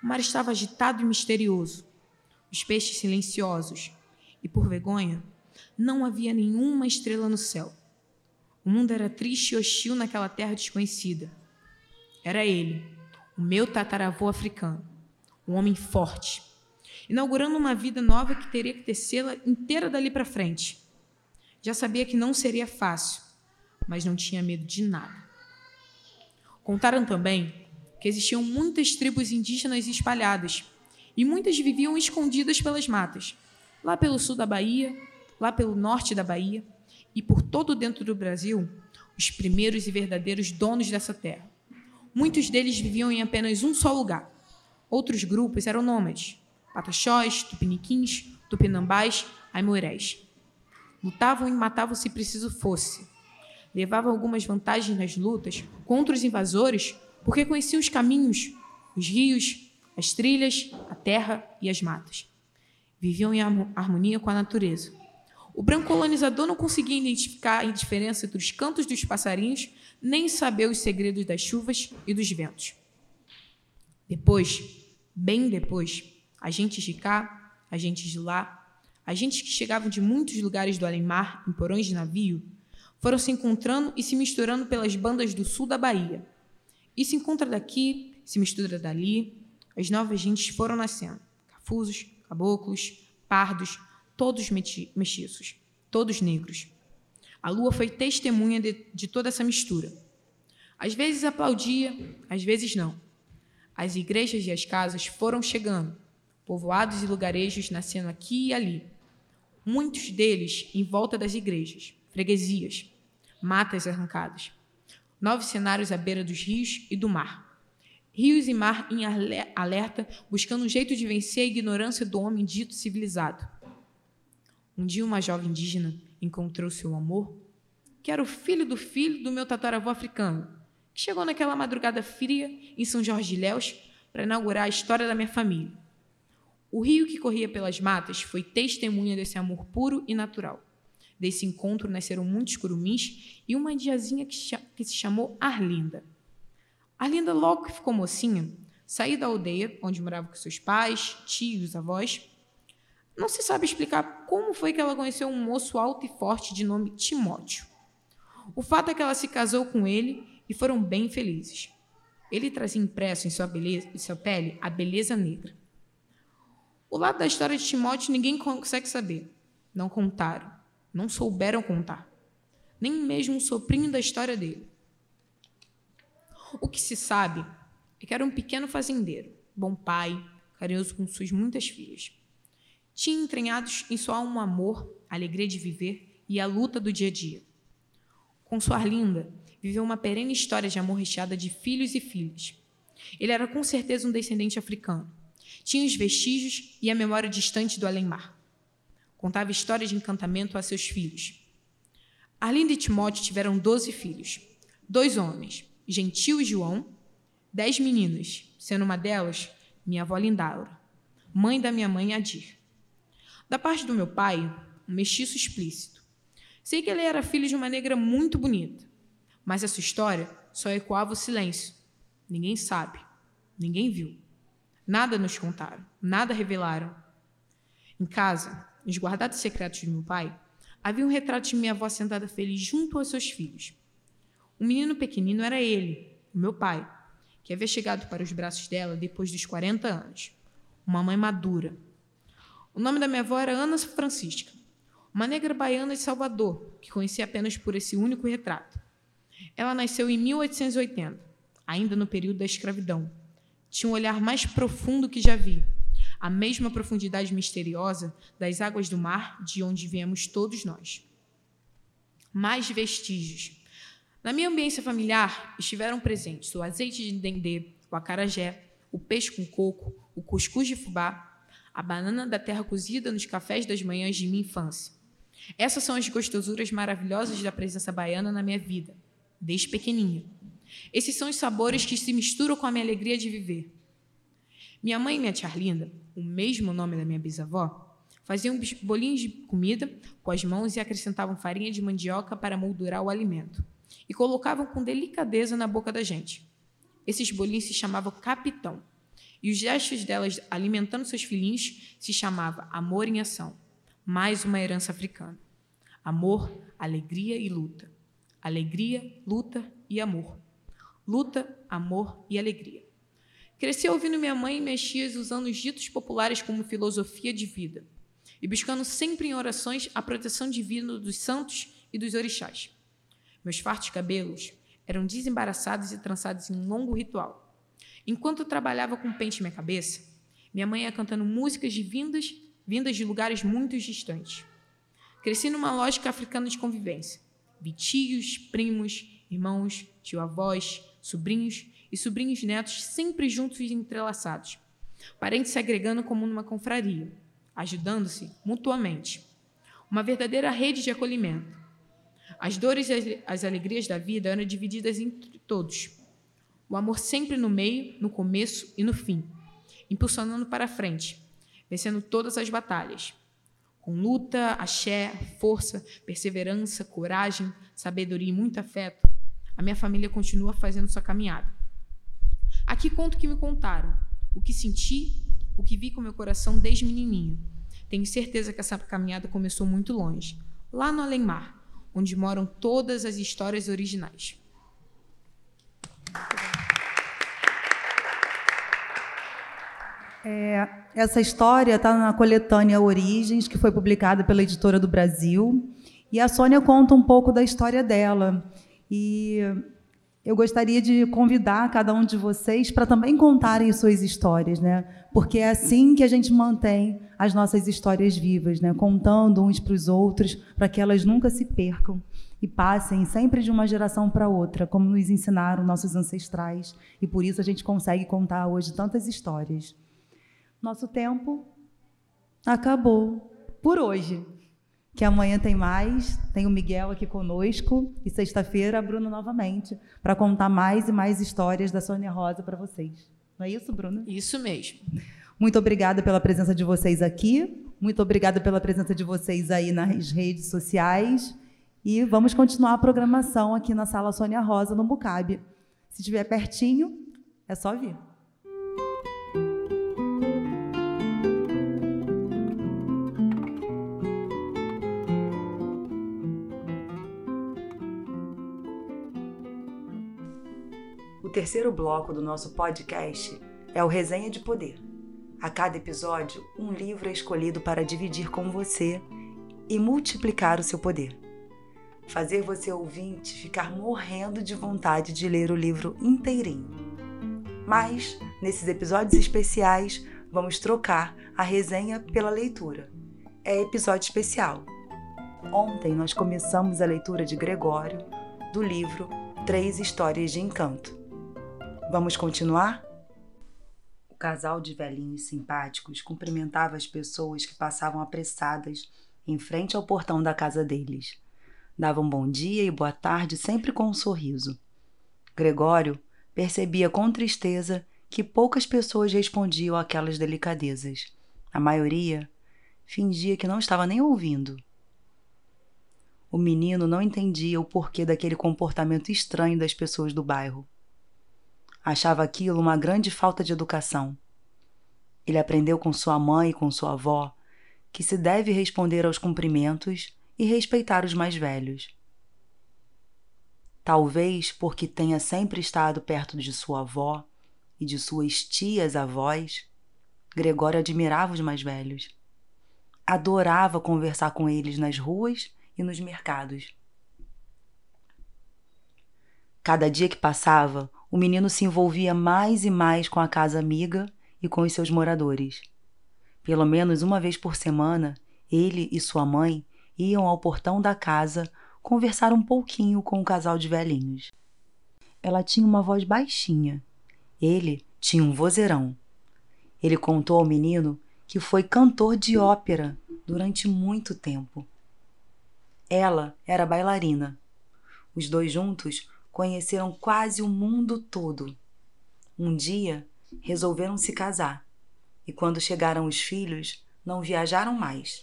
o mar estava agitado e misterioso, os peixes silenciosos, e por vergonha, não havia nenhuma estrela no céu. O mundo era triste e hostil naquela terra desconhecida. Era ele, o meu tataravô africano, um homem forte, inaugurando uma vida nova que teria que tecê-la inteira dali para frente. Já sabia que não seria fácil, mas não tinha medo de nada. Contaram também que existiam muitas tribos indígenas espalhadas, e muitas viviam escondidas pelas matas, lá pelo sul da Bahia, lá pelo norte da Bahia e por todo dentro do Brasil, os primeiros e verdadeiros donos dessa terra. Muitos deles viviam em apenas um só lugar. Outros grupos eram nômades, pataxós, tupiniquins, tupinambás, aimorés. Lutavam e matavam se preciso fosse. Levavam algumas vantagens nas lutas contra os invasores porque conheciam os caminhos, os rios, as trilhas, a terra e as matas. Viviam em harmonia com a natureza. O branco colonizador não conseguia identificar a diferença entre os cantos dos passarinhos, nem saber os segredos das chuvas e dos ventos. Depois, bem depois, agentes de cá, agentes de lá, agentes que chegavam de muitos lugares do além-mar em porões de navio, foram se encontrando e se misturando pelas bandas do sul da Bahia. E se encontra daqui, se mistura dali, as novas gentes foram nascendo: cafusos, caboclos, pardos, todos mestiços, todos negros. A lua foi testemunha de, de toda essa mistura. Às vezes aplaudia, às vezes não. As igrejas e as casas foram chegando, povoados e lugarejos nascendo aqui e ali. Muitos deles em volta das igrejas, freguesias, matas arrancadas. Novos cenários à beira dos rios e do mar. Rios e mar em alerta, buscando um jeito de vencer a ignorância do homem dito civilizado. Um dia, uma jovem indígena encontrou seu amor, que era o filho do filho do meu tataravô africano, que chegou naquela madrugada fria em São Jorge de Léus para inaugurar a história da minha família. O rio que corria pelas matas foi testemunha desse amor puro e natural. Desse encontro nasceram muitos curumins e uma indiazinha que se chamou Arlinda. Arlinda, logo que ficou mocinha, saiu da aldeia, onde morava com seus pais, tios, avós. Não se sabe explicar como foi que ela conheceu um moço alto e forte de nome Timóteo. O fato é que ela se casou com ele e foram bem felizes. Ele trazia impresso em sua, beleza, em sua pele a beleza negra. O lado da história de Timóteo ninguém consegue saber. Não contaram, não souberam contar. Nem mesmo o soprinho da história dele. O que se sabe é que era um pequeno fazendeiro, bom pai, carinhoso com suas muitas filhas. Tinha entranhados em sua alma amor, a alegria de viver e a luta do dia a dia. Com sua Arlinda, viveu uma perene história de amor recheada de filhos e filhas. Ele era com certeza um descendente africano. Tinha os vestígios e a memória distante do além-mar. Contava histórias de encantamento a seus filhos. Arlinda e Timóteo tiveram doze filhos, dois homens, Gentil João, dez meninas, sendo uma delas minha avó Lindaura, mãe da minha mãe Adir. Da parte do meu pai, um mestiço explícito. Sei que ele era filho de uma negra muito bonita, mas essa história só ecoava o silêncio. Ninguém sabe, ninguém viu. Nada nos contaram, nada revelaram. Em casa, nos guardados secretos de meu pai, havia um retrato de minha avó sentada feliz junto aos seus filhos. O menino pequenino era ele, o meu pai, que havia chegado para os braços dela depois dos 40 anos. Uma mãe madura. O nome da minha avó era Ana Francisca, uma negra baiana de Salvador, que conhecia apenas por esse único retrato. Ela nasceu em 1880, ainda no período da escravidão. Tinha um olhar mais profundo que já vi, a mesma profundidade misteriosa das águas do mar de onde viemos todos nós. Mais vestígios na minha ambiência familiar estiveram presentes o azeite de dendê, o acarajé, o peixe com coco, o cuscuz de fubá, a banana da terra cozida nos cafés das manhãs de minha infância. Essas são as gostosuras maravilhosas da presença baiana na minha vida, desde pequeninha. Esses são os sabores que se misturam com a minha alegria de viver. Minha mãe e minha tia Arlinda, o mesmo nome da minha bisavó, faziam bolinhos de comida com as mãos e acrescentavam farinha de mandioca para moldurar o alimento e colocavam com delicadeza na boca da gente. Esses bolinhos se chamavam capitão, e os gestos delas alimentando seus filhinhos se chamava amor em ação, mais uma herança africana. Amor, alegria e luta. Alegria, luta e amor. Luta, amor e alegria. Cresci ouvindo minha mãe e minhas tias usando os ditos populares como filosofia de vida e buscando sempre em orações a proteção divina dos santos e dos orixás. Meus fartos cabelos eram desembaraçados e trançados em um longo ritual. Enquanto eu trabalhava com pente em minha cabeça, minha mãe ia cantando músicas de vindas, vindas de lugares muito distantes. Cresci numa lógica africana de convivência. Vi tios, primos, irmãos, tio-avós, sobrinhos e sobrinhos netos sempre juntos e entrelaçados. Parentes se agregando como numa confraria, ajudando-se mutuamente. Uma verdadeira rede de acolhimento. As dores e as alegrias da vida eram divididas entre todos. O amor sempre no meio, no começo e no fim, impulsionando para a frente, vencendo todas as batalhas. Com luta, axé, força, perseverança, coragem, sabedoria e muito afeto, a minha família continua fazendo sua caminhada. Aqui conto o que me contaram, o que senti, o que vi com meu coração desde menininho. Tenho certeza que essa caminhada começou muito longe, lá no além-mar, onde moram todas as histórias originais. É, essa história está na coletânea Origens, que foi publicada pela Editora do Brasil. E a Sônia conta um pouco da história dela. E eu gostaria de convidar cada um de vocês para também contarem suas histórias, né? Porque é assim que a gente mantém as nossas histórias vivas, né? Contando uns para os outros, para que elas nunca se percam e passem sempre de uma geração para outra, como nos ensinaram nossos ancestrais. E por isso a gente consegue contar hoje tantas histórias. Nosso tempo acabou por hoje. Que amanhã tem mais, tem o Miguel aqui conosco e sexta-feira a Bruna novamente para contar mais e mais histórias da Sônia Rosa para vocês. Não é isso, Bruna? Isso mesmo. Muito obrigada pela presença de vocês aqui. Muito obrigada pela presença de vocês aí nas redes sociais. E vamos continuar a programação aqui na Sala Sônia Rosa, no Bucabe. Se estiver pertinho, é só vir. Terceiro bloco do nosso podcast é o Resenha de Poder. A cada episódio, um livro é escolhido para dividir com você e multiplicar o seu poder. Fazer você ouvinte ficar morrendo de vontade de ler o livro inteirinho. Mas, nesses episódios especiais, vamos trocar a resenha pela leitura. É episódio especial. Ontem nós começamos a leitura de Gregório do livro Três Histórias de Encanto. Vamos continuar? O casal de velhinhos simpáticos cumprimentava as pessoas que passavam apressadas em frente ao portão da casa deles. Davam bom dia e boa tarde sempre com um sorriso. Gregório percebia com tristeza que poucas pessoas respondiam àquelas delicadezas. A maioria fingia que não estava nem ouvindo. O menino não entendia o porquê daquele comportamento estranho das pessoas do bairro. Achava aquilo uma grande falta de educação. Ele aprendeu com sua mãe e com sua avó que se deve responder aos cumprimentos e respeitar os mais velhos. Talvez porque tenha sempre estado perto de sua avó e de suas tias-avós, Gregório admirava os mais velhos. Adorava conversar com eles nas ruas e nos mercados. Cada dia que passava, o menino se envolvia mais e mais com a casa amiga e com os seus moradores. Pelo menos uma vez por semana, ele e sua mãe iam ao portão da casa conversar um pouquinho com o casal de velhinhos. Ela tinha uma voz baixinha. Ele tinha um vozeirão. Ele contou ao menino que foi cantor de ópera durante muito tempo. Ela era bailarina. Os dois juntos conheceram quase o mundo todo. Um dia, resolveram se casar, e quando chegaram os filhos, não viajaram mais.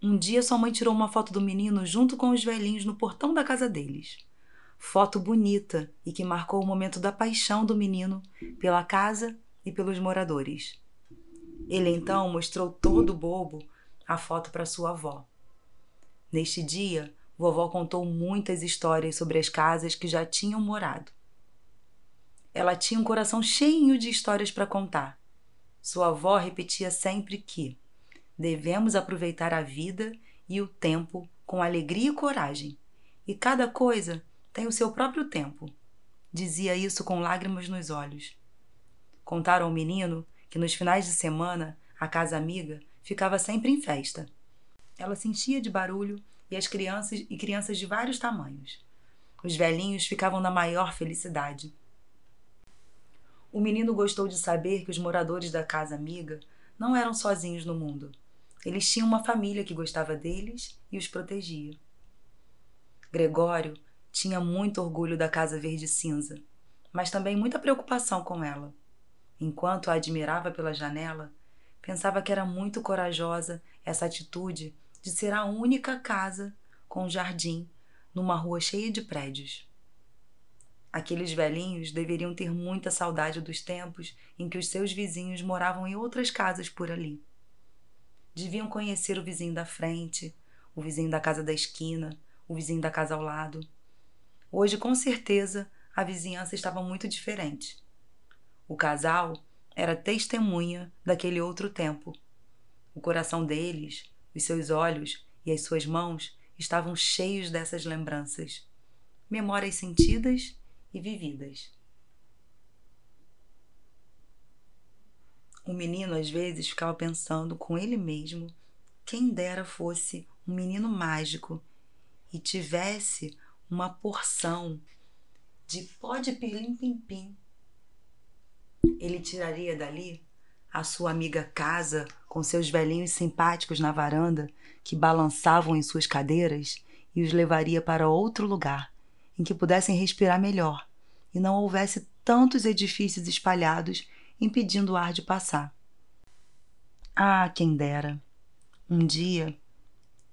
Um dia, sua mãe tirou uma foto do menino junto com os velhinhos no portão da casa deles. Foto bonita e que marcou o momento da paixão do menino pela casa e pelos moradores. Ele então mostrou todo bobo a foto para sua avó. Neste dia, Vovó contou muitas histórias sobre as casas que já tinham morado. Ela tinha um coração cheio de histórias para contar. Sua avó repetia sempre que devemos aproveitar a vida e o tempo com alegria e coragem, e cada coisa tem o seu próprio tempo. Dizia isso com lágrimas nos olhos. Contaram ao menino que nos finais de semana a casa amiga ficava sempre em festa. Ela se enchia de barulho e as crianças e crianças de vários tamanhos. Os velhinhos ficavam na maior felicidade. O menino gostou de saber que os moradores da casa amiga não eram sozinhos no mundo. Eles tinham uma família que gostava deles e os protegia. Gregório tinha muito orgulho da Casa Verde Cinza, mas também muita preocupação com ela. Enquanto a admirava pela janela, pensava que era muito corajosa essa atitude de ser a única casa com jardim numa rua cheia de prédios. Aqueles velhinhos deveriam ter muita saudade dos tempos em que os seus vizinhos moravam em outras casas por ali. Deviam conhecer o vizinho da frente, o vizinho da casa da esquina, o vizinho da casa ao lado. Hoje, com certeza, a vizinhança estava muito diferente. O casal era testemunha daquele outro tempo. O coração deles, os seus olhos e as suas mãos estavam cheios dessas lembranças, memórias sentidas e vividas. O menino às vezes ficava pensando com ele mesmo quem dera fosse um menino mágico e tivesse uma porção de pó de pirlim-pim-pim. Ele tiraria dali a sua amiga casa com seus velhinhos simpáticos na varanda que balançavam em suas cadeiras e os levaria para outro lugar em que pudessem respirar melhor e não houvesse tantos edifícios espalhados impedindo o ar de passar. Ah, quem dera! Um dia,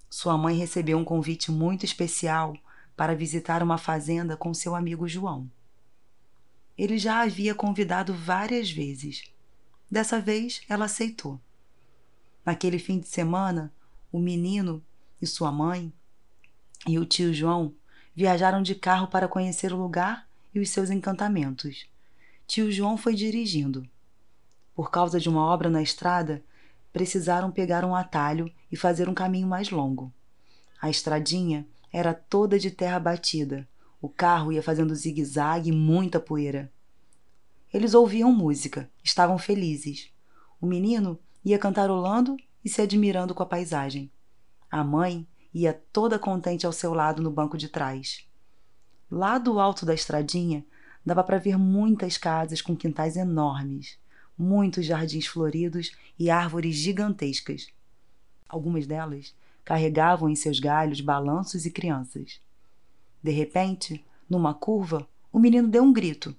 sua mãe recebeu um convite muito especial para visitar uma fazenda com seu amigo João. Ele já a havia convidado várias vezes. Dessa vez, ela aceitou. Naquele fim de semana, o menino e sua mãe e o tio João viajaram de carro para conhecer o lugar e os seus encantamentos. Tio João foi dirigindo. Por causa de uma obra na estrada, precisaram pegar um atalho e fazer um caminho mais longo. A estradinha era toda de terra batida. O carro ia fazendo zigue-zague e muita poeira. Eles ouviam música, estavam felizes. O menino ia cantarolando e se admirando com a paisagem. A mãe ia toda contente ao seu lado no banco de trás. Lá do alto da estradinha dava para ver muitas casas com quintais enormes muitos jardins floridos e árvores gigantescas. Algumas delas carregavam em seus galhos balanços e crianças. De repente, numa curva, o menino deu um grito.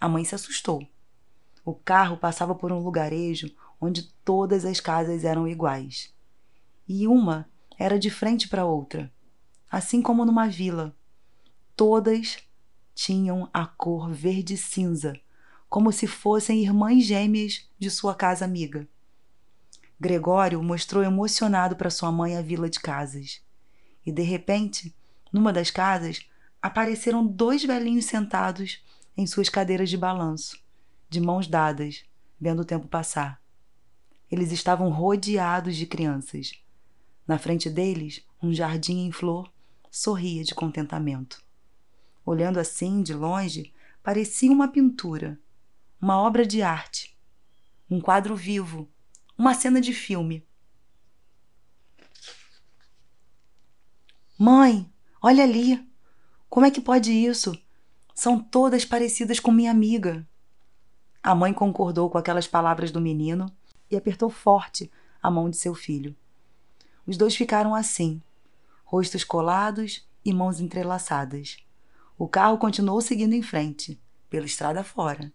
A mãe se assustou. O carro passava por um lugarejo onde todas as casas eram iguais. E uma era de frente para outra, assim como numa vila. Todas tinham a cor verde-cinza como se fossem irmãs gêmeas de sua casa amiga. Gregório mostrou emocionado para sua mãe a vila de casas. E de repente, numa das casas, apareceram dois velhinhos sentados em suas cadeiras de balanço, de mãos dadas, vendo o tempo passar. Eles estavam rodeados de crianças. Na frente deles, um jardim em flor sorria de contentamento. Olhando assim, de longe, parecia uma pintura uma obra de arte, um quadro vivo, uma cena de filme. Mãe, olha ali. Como é que pode isso? São todas parecidas com minha amiga. A mãe concordou com aquelas palavras do menino e apertou forte a mão de seu filho. Os dois ficaram assim, rostos colados e mãos entrelaçadas. O carro continuou seguindo em frente, pela estrada fora.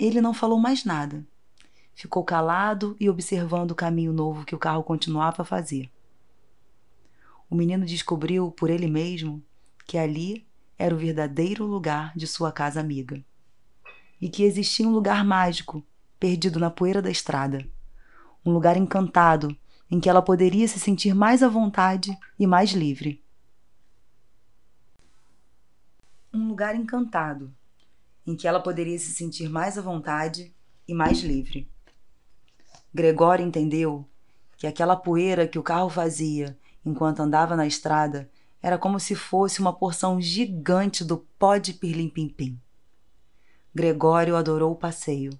Ele não falou mais nada. Ficou calado e observando o caminho novo que o carro continuava a fazer. O menino descobriu por ele mesmo que ali era o verdadeiro lugar de sua casa amiga. E que existia um lugar mágico, perdido na poeira da estrada. Um lugar encantado em que ela poderia se sentir mais à vontade e mais livre. Um lugar encantado em que ela poderia se sentir mais à vontade e mais livre. Gregório entendeu que aquela poeira que o carro fazia enquanto andava na estrada era como se fosse uma porção gigante do pó de pirlim-pim-pim. Gregório adorou o passeio.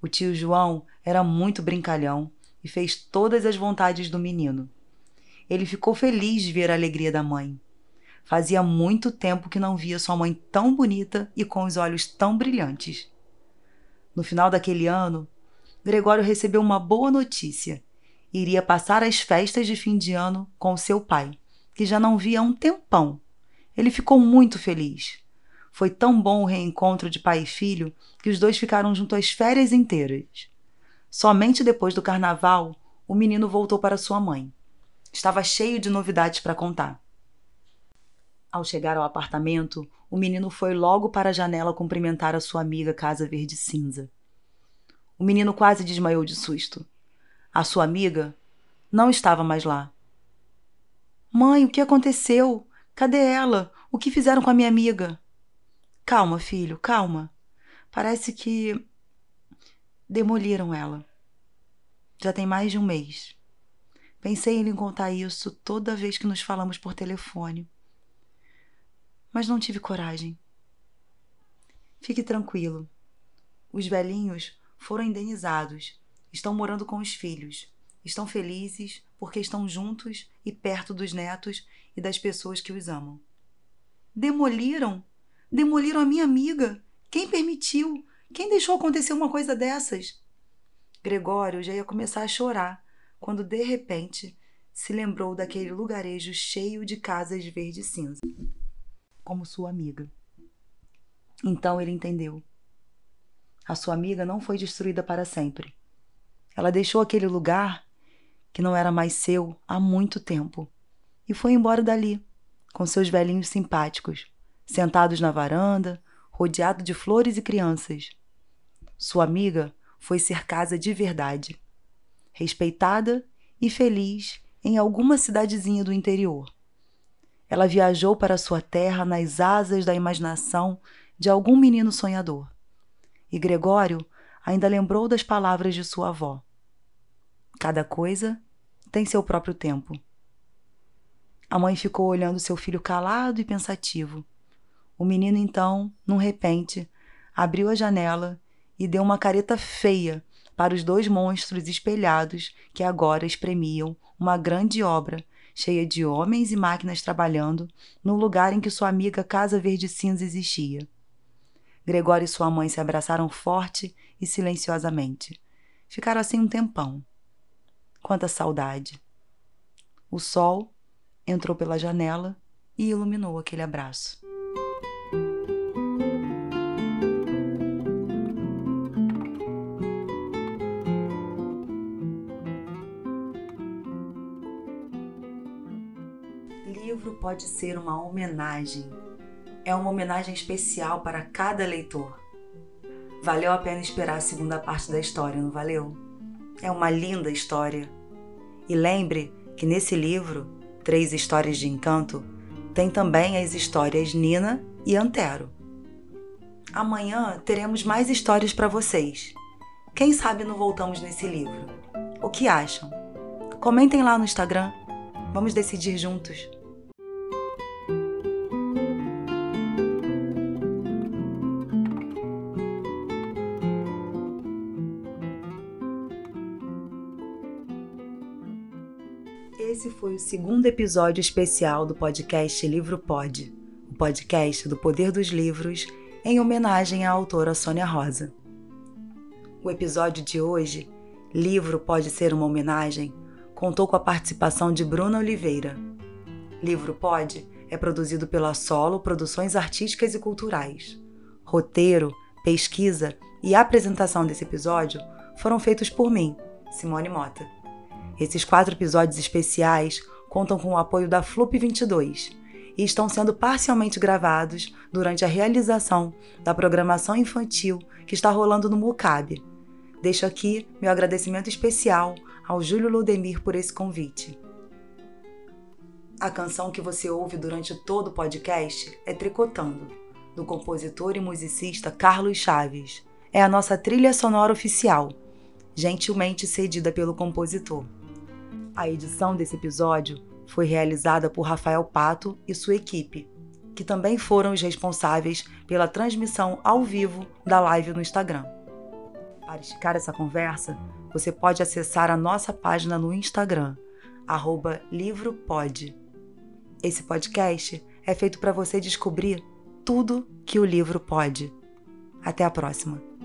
O tio João era muito brincalhão e fez todas as vontades do menino. Ele ficou feliz de ver a alegria da mãe. Fazia muito tempo que não via sua mãe tão bonita e com os olhos tão brilhantes. No final daquele ano, Gregório recebeu uma boa notícia. Iria passar as festas de fim de ano com seu pai, que já não via há um tempão. Ele ficou muito feliz. Foi tão bom o reencontro de pai e filho que os dois ficaram juntos as férias inteiras. Somente depois do carnaval, o menino voltou para sua mãe. Estava cheio de novidades para contar. Ao chegar ao apartamento, o menino foi logo para a janela cumprimentar a sua amiga Casa Verde Cinza. O menino quase desmaiou de susto. A sua amiga não estava mais lá. Mãe, o que aconteceu? Cadê ela? O que fizeram com a minha amiga? Calma, filho, calma. Parece que demoliram ela. Já tem mais de um mês. Pensei em lhe contar isso toda vez que nos falamos por telefone mas não tive coragem. Fique tranquilo. Os velhinhos foram indenizados, estão morando com os filhos, estão felizes porque estão juntos e perto dos netos e das pessoas que os amam. Demoliram? Demoliram a minha amiga? Quem permitiu? Quem deixou acontecer uma coisa dessas? Gregório já ia começar a chorar quando de repente se lembrou daquele lugarejo cheio de casas verde cinza como sua amiga. Então ele entendeu. A sua amiga não foi destruída para sempre. Ela deixou aquele lugar que não era mais seu há muito tempo e foi embora dali, com seus velhinhos simpáticos, sentados na varanda, rodeado de flores e crianças. Sua amiga foi ser casa de verdade, respeitada e feliz em alguma cidadezinha do interior. Ela viajou para sua terra nas asas da imaginação de algum menino sonhador. E Gregório ainda lembrou das palavras de sua avó. Cada coisa tem seu próprio tempo. A mãe ficou olhando seu filho calado e pensativo. O menino, então, num repente, abriu a janela e deu uma careta feia para os dois monstros espelhados que agora espremiam uma grande obra cheia de homens e máquinas trabalhando, no lugar em que sua amiga Casa Verde Cinza existia. Gregório e sua mãe se abraçaram forte e silenciosamente. Ficaram assim um tempão. Quanta saudade! O sol entrou pela janela e iluminou aquele abraço. pode ser uma homenagem. É uma homenagem especial para cada leitor. Valeu a pena esperar a segunda parte da história, não valeu? É uma linda história. E lembre que nesse livro, Três Histórias de Encanto, tem também as histórias Nina e Antero. Amanhã teremos mais histórias para vocês. Quem sabe não voltamos nesse livro? O que acham? Comentem lá no Instagram. Vamos decidir juntos. Foi o segundo episódio especial do podcast Livro Pod, o podcast do Poder dos Livros, em homenagem à autora Sônia Rosa. O episódio de hoje, Livro Pode Ser uma Homenagem, contou com a participação de Bruna Oliveira. Livro Pod é produzido pela Solo Produções Artísticas e Culturais. Roteiro, pesquisa e apresentação desse episódio foram feitos por mim, Simone Mota. Esses quatro episódios especiais contam com o apoio da Flup 22 e estão sendo parcialmente gravados durante a realização da programação infantil que está rolando no Mucab. Deixo aqui meu agradecimento especial ao Júlio Ludemir por esse convite. A canção que você ouve durante todo o podcast é Tricotando, do compositor e musicista Carlos Chaves. É a nossa trilha sonora oficial, gentilmente cedida pelo compositor. A edição desse episódio foi realizada por Rafael Pato e sua equipe, que também foram os responsáveis pela transmissão ao vivo da live no Instagram. Para esticar essa conversa, você pode acessar a nossa página no Instagram, livropod. Esse podcast é feito para você descobrir tudo que o livro pode. Até a próxima!